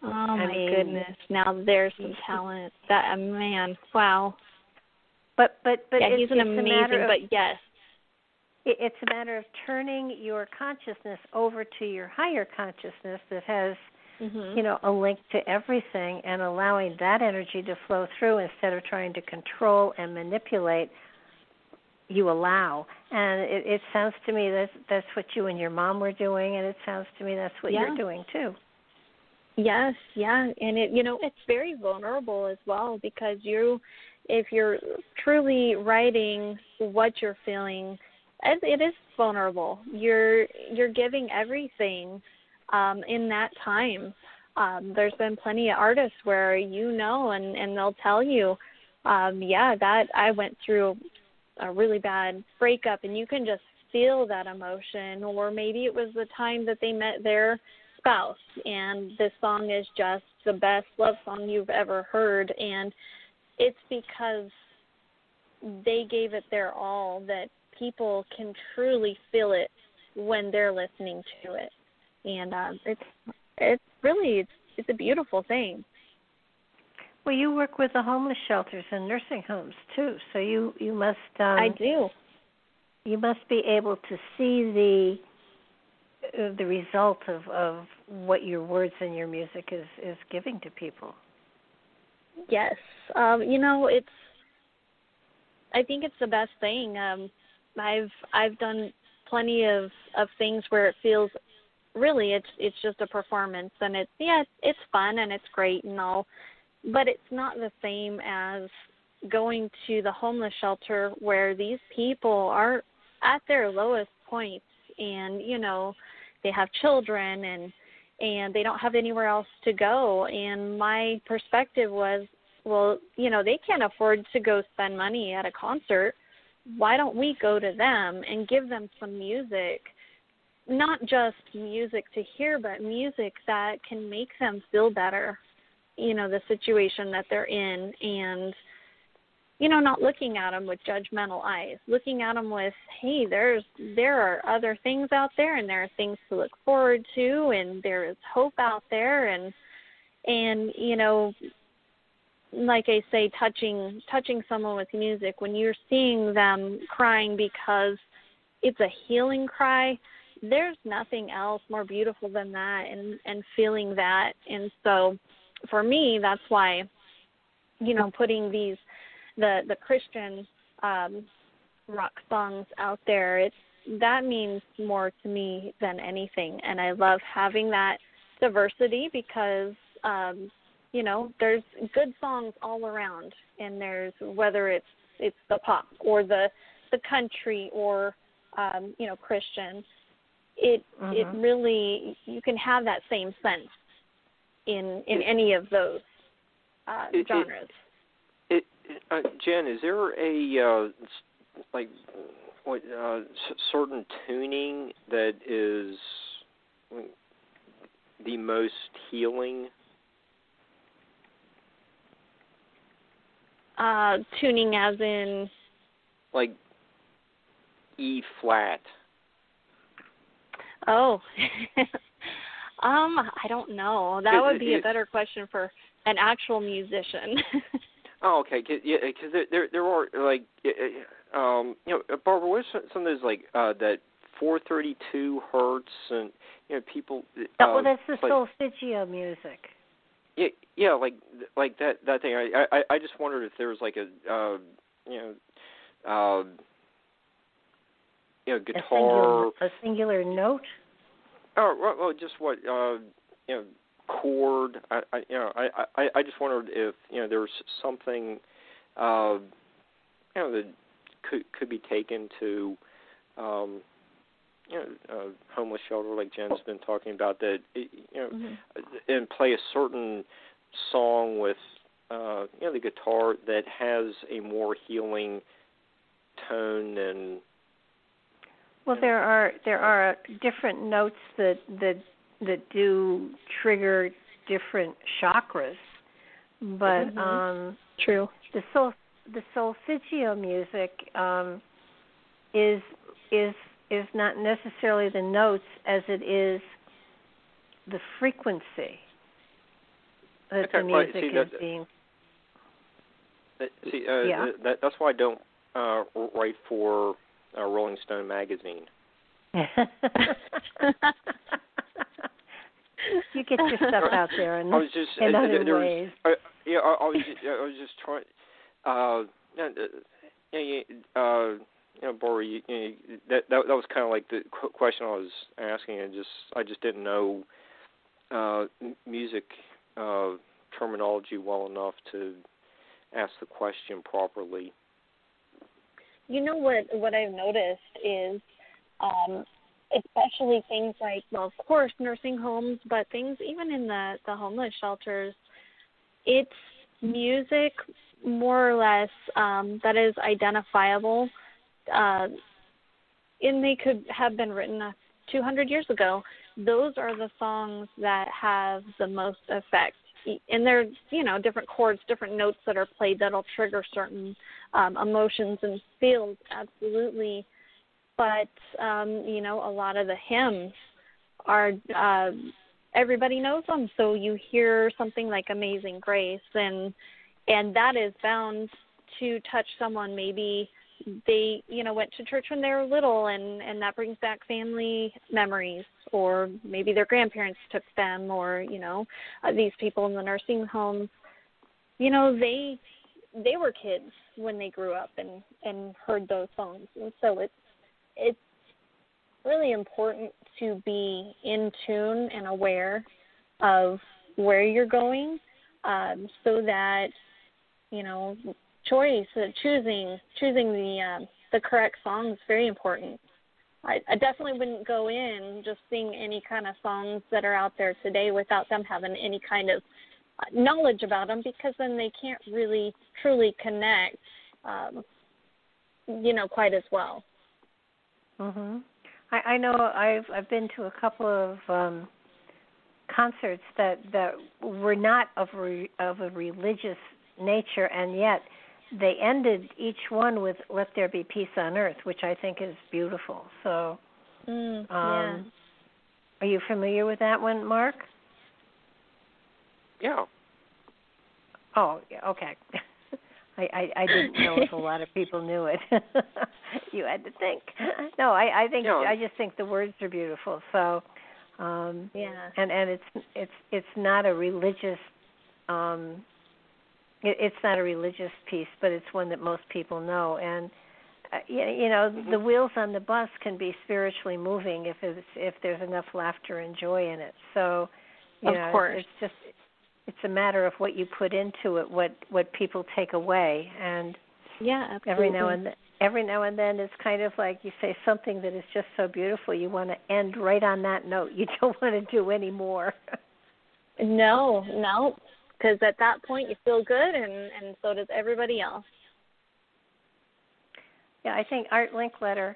Oh my mean, goodness! Now there's some *laughs* talent. That a man, wow. But but but yeah, it's, he's an amazing. Of, but yes, it's a matter of turning your consciousness over to your higher consciousness that has mm-hmm. you know a link to everything and allowing that energy to flow through instead of trying to control and manipulate you allow and it, it sounds to me that that's what you and your mom were doing and it sounds to me that's what yeah. you're doing too yes yeah and it you know it's very vulnerable as well because you if you're truly writing what you're feeling it is vulnerable. You're you're giving everything um, in that time. Um, there's been plenty of artists where you know, and and they'll tell you, um, yeah, that I went through a really bad breakup, and you can just feel that emotion. Or maybe it was the time that they met their spouse, and this song is just the best love song you've ever heard, and it's because they gave it their all that people can truly feel it when they're listening to it, and um, it's it's really it's it's a beautiful thing. Well, you work with the homeless shelters and nursing homes too, so you you must. Um, I do. You must be able to see the uh, the result of of what your words and your music is is giving to people. Yes, um, you know it's. I think it's the best thing. Um, I've I've done plenty of of things where it feels really it's it's just a performance and it's yeah it's, it's fun and it's great and all but it's not the same as going to the homeless shelter where these people are at their lowest points and you know they have children and and they don't have anywhere else to go. And my perspective was well you know they can't afford to go spend money at a concert. Why don't we go to them and give them some music? Not just music to hear but music that can make them feel better you know the situation that they're in and you know not looking at them with judgmental eyes looking at them with hey there's there are other things out there and there are things to look forward to and there is hope out there and and you know like I say, touching touching someone with music, when you're seeing them crying because it's a healing cry, there's nothing else more beautiful than that and and feeling that. And so for me, that's why you know, putting these the the Christian um rock songs out there, it's that means more to me than anything. And I love having that diversity because um you know there's good songs all around. And there's whether it's it's the pop or the the country or um you know christian it mm-hmm. it really you can have that same sense in in any of those uh it, genres it, it uh, jen is there a uh like what uh certain tuning that is the most healing Uh, tuning as in like E flat. Oh. *laughs* um, I don't know. That would be a better question for an actual musician. *laughs* oh, okay. Cause, yeah, because there, there there are like um you know Barbara, what's some of those like uh that 432 hertz and you know people. Uh, oh, well, that's the like, solfeggio music. Yeah, yeah, like like that that thing. I I I just wondered if there was like a uh, you know uh, you know guitar a singular, a singular note. Oh well, well just what uh, you know chord. I, I you know I, I I just wondered if you know there was something uh, you know that could could be taken to um, you know, uh, homeless shelter like Jenn's been talking about that you know mm-hmm. and play a certain song with uh you know the guitar that has a more healing tone and well there are there are different notes that that that do trigger different chakras but mm-hmm. um true the sol the solfeggio music um is is is not necessarily the notes as it is the frequency that okay, the music see, is that, being. That, see, uh, yeah. that, that's why I don't uh, write for uh, Rolling Stone magazine. *laughs* you get your stuff out there in, *laughs* I was just, in uh, other there ways. Was, uh, yeah, I, I was, just, I was just trying. Uh, yeah, uh, you know, Bori, you, you know, that that that was kind of like the question I was asking, and just I just didn't know uh, music uh, terminology well enough to ask the question properly. You know what what I've noticed is, um, especially things like well, of course, nursing homes, but things even in the the homeless shelters, it's music more or less um, that is identifiable uh, and they could have been written 200 years ago. Those are the songs that have the most effect. And they're, you know, different chords, different notes that are played that'll trigger certain um, emotions and feels, absolutely. But, um, you know, a lot of the hymns are, uh, everybody knows them. So you hear something like Amazing Grace, and and that is bound to touch someone maybe they you know went to church when they were little and and that brings back family memories or maybe their grandparents took them or you know uh, these people in the nursing homes you know they they were kids when they grew up and and heard those songs. And so it's it's really important to be in tune and aware of where you're going um so that you know choice, uh, choosing choosing the uh, the correct song is very important. I, I definitely wouldn't go in just sing any kind of songs that are out there today without them having any kind of uh, knowledge about them because then they can't really truly connect, um, you know, quite as well. Mhm. I, I know I've I've been to a couple of um concerts that that were not of re, of a religious nature and yet they ended each one with "Let there be peace on earth," which I think is beautiful. So, mm, um, yeah. are you familiar with that one, Mark? Yeah. Oh, okay. *laughs* I, I I didn't know if a lot of people knew it. *laughs* you had to think. No, I I think no. I just think the words are beautiful. So, um Yeah. and and it's it's it's not a religious um it, it's not a religious piece, but it's one that most people know and uh, you, you know Mm-hmm. the wheels on the bus can be spiritually moving if it's if there's enough laughter and joy in it. So, you Of know, course. it's just it's a matter of what you put into it, what what people take away, and Yeah, absolutely. every now and then, every now and then it's kind of like you say something that is just so beautiful. You want to end right on that note. *laughs* You don't want to do any more. No, no, because at that point you feel good, and and so does everybody else. yeah, I think Art Linkletter.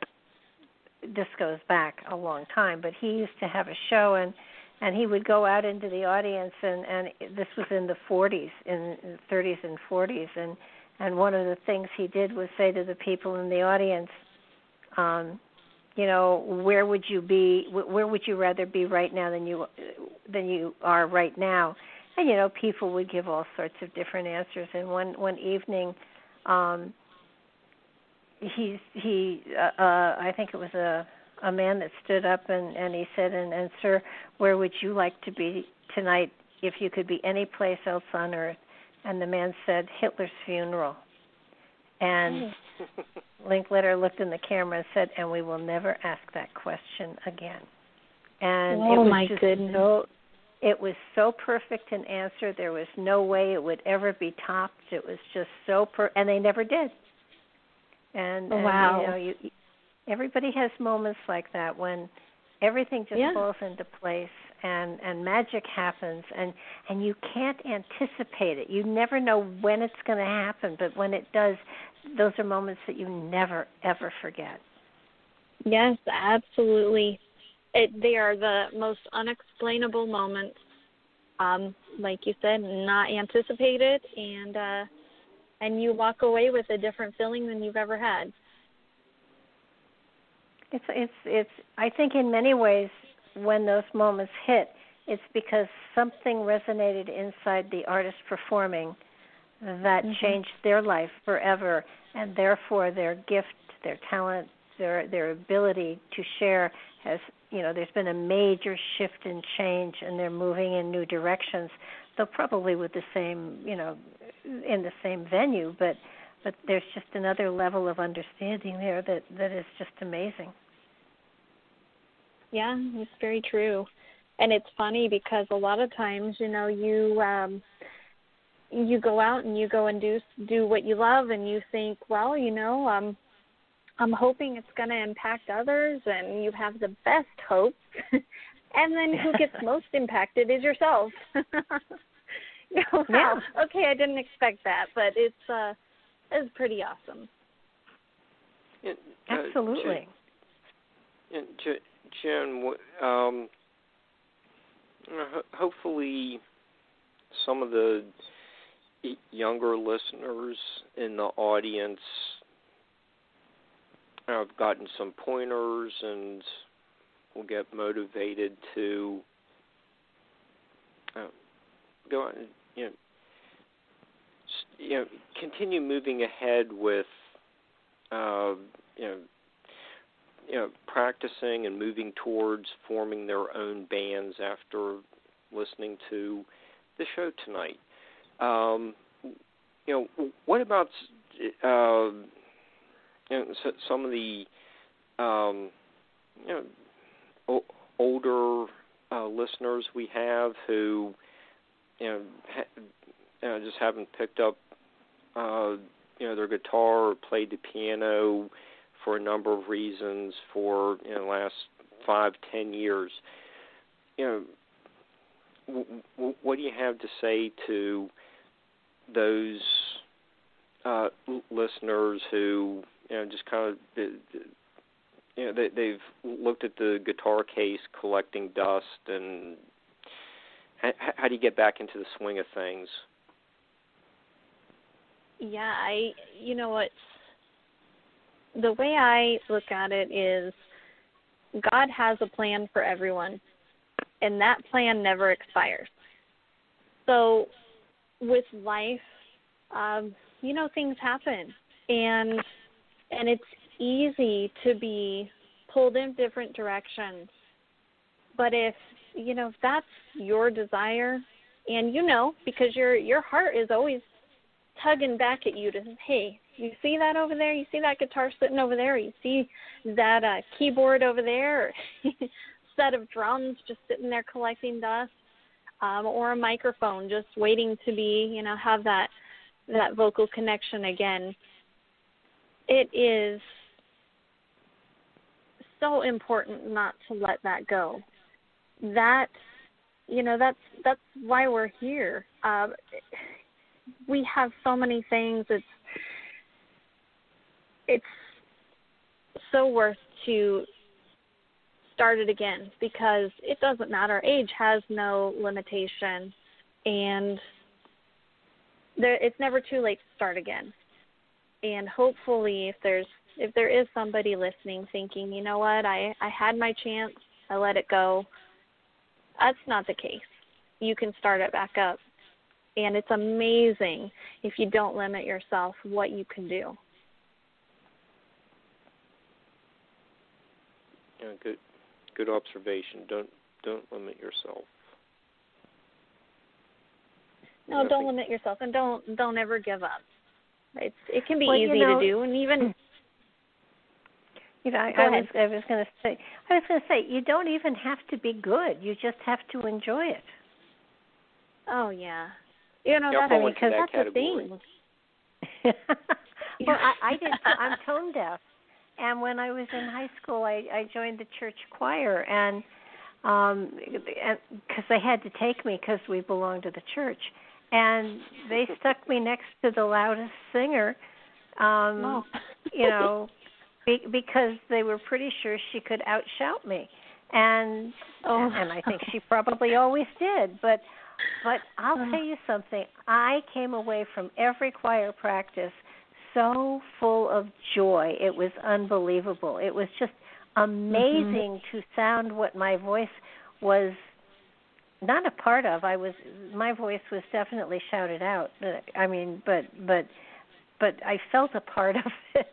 This goes back a long time, but he used to have a show and and he would go out into the audience and and this was in the 40s in the 30s and 40s and and one of the things he did was say to the people in the audience um you know where would you be where would you rather be right now than you than you are right now and you know people would give all sorts of different answers. And one one evening um he he uh, uh I think it was a a man that stood up and and he said and and sir where would you like to be tonight if you could be any place else on earth? And the man said Hitler's funeral. And *laughs* Linkletter looked in the camera and said and we will never ask that question again. And Oh, it was my just goodness. so it was so perfect an answer there was no way it would ever be topped it was just so per and they never did and, oh, and Wow. you know you everybody has moments like that when everything just Yeah. falls into place and and magic happens and and you can't anticipate it you never know when it's going to happen but when it does those are moments that you never ever forget Yes, absolutely. It they are the most unexplainable moments. Um, like you said, not anticipated and uh and you walk away with a different feeling than you've ever had. It's it's it's I think in many ways when those moments hit, it's because something resonated inside the artist performing that Mhm. changed their life forever and therefore their gift, their talent, their their ability to share has you know, there's been a major shift and change and they're moving in new directions, though probably with the same you know in the same venue, but but there's just another level of understanding there that that is just amazing. Yeah, it's very true. And it's funny because a lot of times, you know, you um you go out and you go and do do what you love and you think, well, you know, um I'm hoping it's going to impact others and you have the best hope. *laughs* and then who gets *laughs* most impacted is yourself. *laughs* you know, wow. Okay, I didn't expect that, but it's uh it's pretty awesome. Yeah, uh, Absolutely. Jenn, Jenn, Jenn um, hopefully some of the younger listeners in the audience have gotten some pointers and will get motivated to uh, go on, you know, you know, continue moving ahead with, uh, you know, you know, practicing and moving towards forming their own bands after listening to the show tonight. Um, you know, what about uh, you know so, some of the um, you know o- older uh, listeners we have who you know, ha- you know just haven't picked up uh, you know their guitar or played the piano for a number of reasons for you know the last five ten years. You know w- w- what do you have to say to those uh, listeners who you know just kind of you know they, they've looked at the guitar case collecting dust and how, how do you get back into the swing of things? Yeah, I you know what the way I look at it is God has a plan for everyone and that plan never expires. So with life, um, you know, things happen, and and it's easy to be pulled in different directions. But if you know if that's your desire, and you know because your your heart is always tugging back at you to hey you see that over there? You see that guitar sitting over there? You see that uh keyboard over there? *laughs* Set of drums just sitting there collecting dust um or a microphone just waiting to be you know have that that vocal connection again it is so important not to let that go. That you know that's that's why we're here. Um we have so many things. It's it's so worth to start it again because it doesn't matter. Age has no limitation and there it's never too late to start again and hopefully if there's if there is somebody listening thinking you know what i i had my chance i let it go that's not the case you can start it back up and it's amazing if you don't limit yourself what you can do. Yeah, good good observation. Don't don't limit yourself. No, don't limit yourself and don't don't ever give up. It's it can be well, easy you know, to do and even you know, I, I was I was going to say I was going to say you don't even have to be good. You just have to enjoy it. Oh yeah, you know, Y'all that's because that that's the category. thing. *laughs* well, I, I did. I'm *laughs* tone deaf, and when I was in high school, I, I joined the church choir, and um because they had to take me because we belonged to the church, and they stuck me next to the loudest singer. Um, oh. you know, *laughs* be, because they were pretty sure she could outshout me, and Oh. and I think she probably always did, but but I'll tell you something. I came away from every choir practice so full of joy. It was unbelievable. It was just amazing Mm-hmm. to sound what my voice was not a part of. I was my voice was definitely shouted out. But I mean, but but but I felt a part of *laughs* it.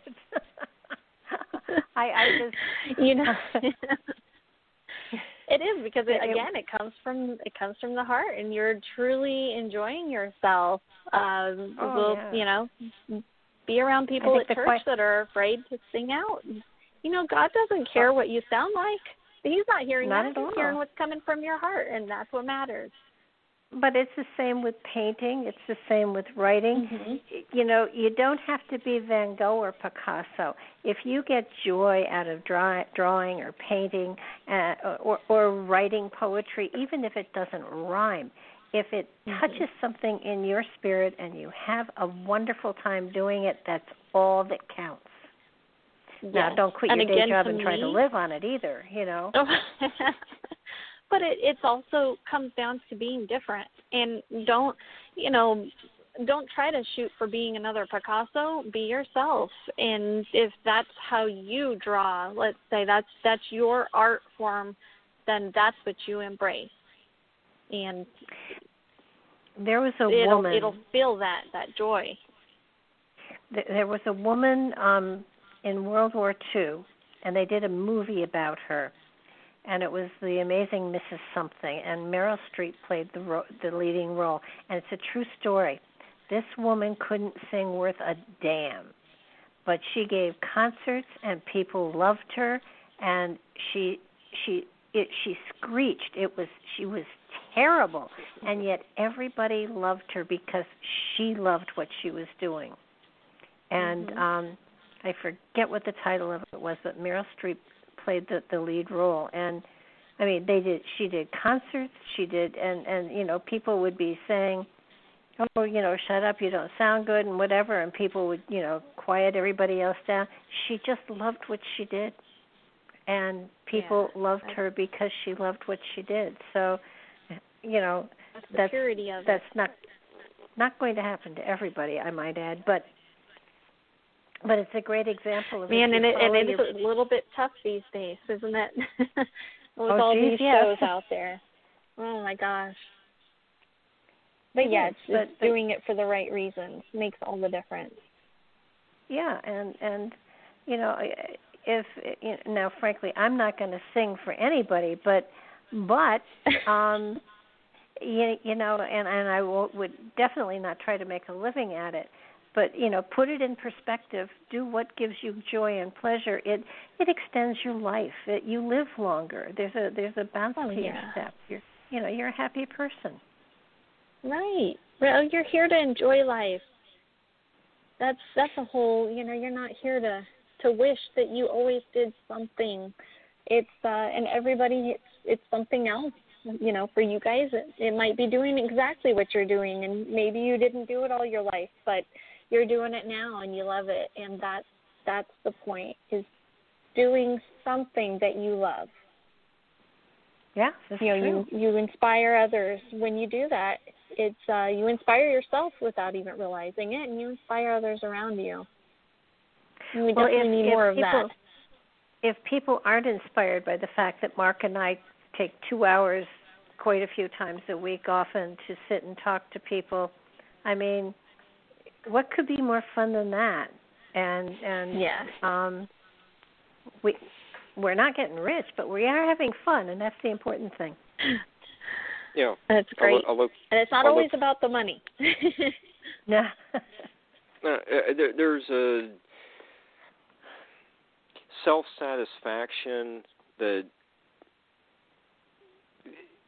I I just *laughs* you know *laughs* it is because it, again it comes from it comes from the heart and you're truly enjoying yourself um Oh, will yeah. you know be around people at church that are afraid to sing out you know god doesn't care what you sound like he's not hearing Not that at he's all. hearing what's coming from your heart and that's what matters but it's the same with painting. It's the same with writing. Mhm. You know, you don't have to be Van Gogh or Picasso. If you get joy out of draw, drawing or painting uh, or, or writing poetry, even if it doesn't rhyme, if it Mhm. touches something in your spirit and you have a wonderful time doing it, that's all that counts. Now, Yes. don't quit and your day job and try to live on it either. You know. *laughs* but it it's also comes down to being different and don't you know don't try to shoot for being another Picasso. Be yourself, and if that's how you draw, let's say that's that's your art form, then that's what you embrace, and There was a it'll woman. it'll feel that that joy. there was a woman um in World War II and they did a movie about her and it was the amazing Mrs. Something and Meryl Streep played the ro- the leading role and it's a true story. This woman couldn't sing worth a damn. But she gave concerts and people loved her and she she it she screeched. It was she was terrible and yet everybody loved her because she loved what she was doing and Mhm. um I forget what the title of it was, but Meryl Streep played the the lead role. And I mean they did she did concerts, she did and and you know people would be saying oh you know shut up you don't sound good and whatever and people would you know quiet everybody else down. She just loved what she did. And people Yeah, loved her because she loved what she did. So you know That's That's- purity of it. that's not not going to happen to everybody i might add but but it's a great example of Man, and it and it is your- a little bit tough these days, isn't it? *laughs* With Oh, all geez, these yes. shows out there. Oh my gosh. but yeah, it's, it's but- doing it for the right reasons makes all the difference. Yeah, and and you know, if you know, now, frankly, I'm not going to sing for anybody, but but *laughs* um, you, you know, and and I will, would definitely not try to make a living at it. But you know, put it in perspective. Do what gives you joy and pleasure. It it extends your life. It, you live longer. There's a there's a bounce Oh, to your yeah. step. You're you know you're a happy person. Right. Well, you're here to enjoy life. That's that's a whole. You know, you're not here to to wish that you always did something. It's uh, and everybody it's it's something else. You know, for you guys, it, it might be doing exactly what you're doing, and maybe you didn't do it all your life, but you're doing it now and you love it, and that's that's the point is doing something that you love. Yeah, that's you know true. you you inspire others when you do that it's uh you inspire yourself without even realizing it and you inspire others around you and we Well, definitely if- need if more of that if people aren't inspired by the fact that Mark and I take two hours quite a few times a week often to sit and talk to people, I mean, what could be more fun than that? And and yeah um we we're not getting rich, but we are having fun and that's the important thing. Yeah. that's I'll great I'll look, and it's not I'll always look- about the money *laughs* No. *laughs* no, uh, there, there's a self satisfaction that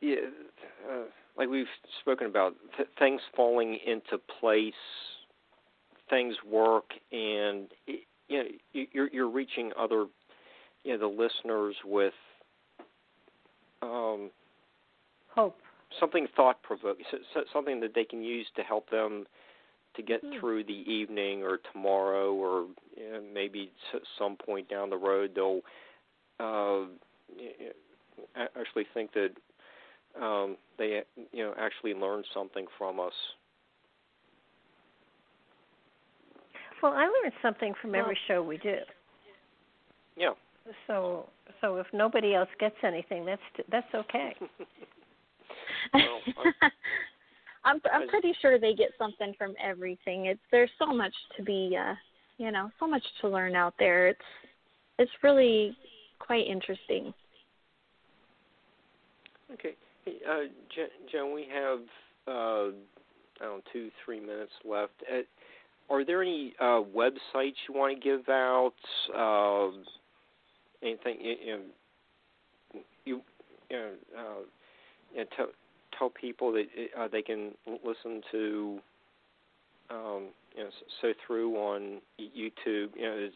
yeah, uh, like we've spoken about th- things falling into place, things work, and it, you know you- you're you're reaching other you know the listeners with um, Hope. something thought provoking, something that they can use to help them to get Hmm. through the evening or tomorrow or you know, maybe some point down the road they'll uh, y- y- a- actually think that um, they you know actually learned something from us. Well, I learned something from every Well- show we do. Yeah. So so if nobody else gets anything, that's that's okay. *laughs* Well, I- *laughs* I'm I'm pretty sure they get something from everything. It's there's so much to be uh you know, so much to learn out there. It's it's really quite interesting. Okay. Hey, uh, Jenn, Jenn, we have uh, I don't know two, three minutes left. Uh, are there any uh, websites you want to give out? Uh, anything you, you know, you, you know, uh, you know, tell tell people that uh, they can listen to. Um, you know, so through on YouTube. You know, is,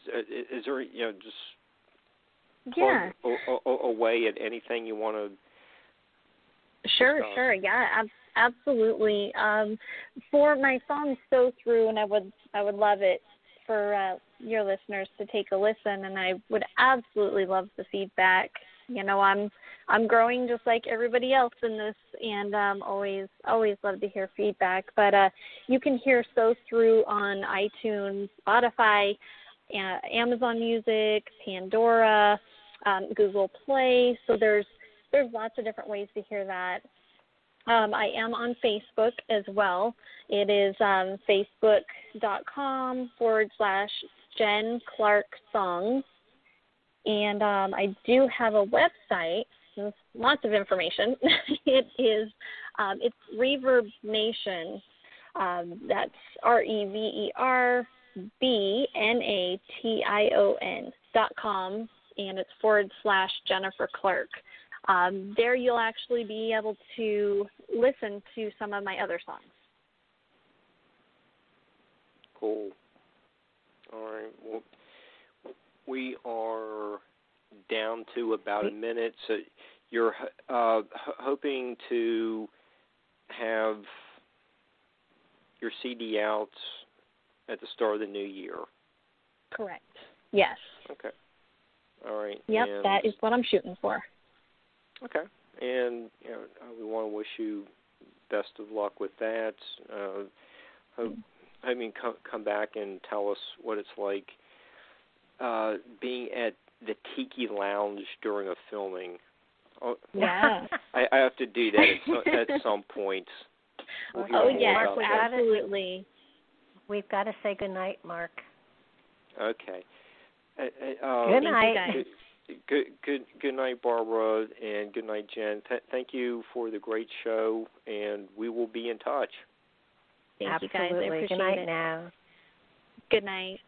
is there you know just Yeah. plug a- a- away at anything you want to Sure, sure. Yeah, absolutely. Um, for my song "So Through," and I would I would love it for uh, your listeners to take a listen, and I would absolutely love the feedback. You know, I'm I'm growing just like everybody else in this, and um, always always love to hear feedback. But uh, you can hear "So Through" on iTunes, Spotify, uh, Amazon Music, Pandora, um, Google Play. So there's there's lots of different ways to hear that. Um, I am on Facebook as well. It is um, facebook.com forward slash Jenn Clark Songs. And um, I do have a website. Lots of information. *laughs* it is um, it's Reverb Nation. Um, that's R E V E R B N A T I O N dot com, and it's forward slash Jennifer Clark. Um, there you'll actually be able to listen to some of my other songs. Cool. All right. Well, we are down to about a minute. So you're uh, hoping to have your CD out at the start of the new year. Correct. Yes. Okay. All right. Yep, and, that is what I'm shooting for. Okay. And you know, uh, we want to wish you best of luck with that. Uh, hope, I mean, come come back and tell us what it's like uh, being at the Tiki Lounge during a filming. Oh, Yeah. *laughs* I, I have to do that at some, at *laughs* some point. We'll Oh yes, about that. absolutely. We've got to say goodnight, Mark. Okay. Uh, uh, um, Good night. guys. Good, good, good, good night, Barbara, and good night, Jenn. Th- thank you for the great show, and we will be in touch. Thank Absolutely. you guys. I appreciate Good night it. now. Good night.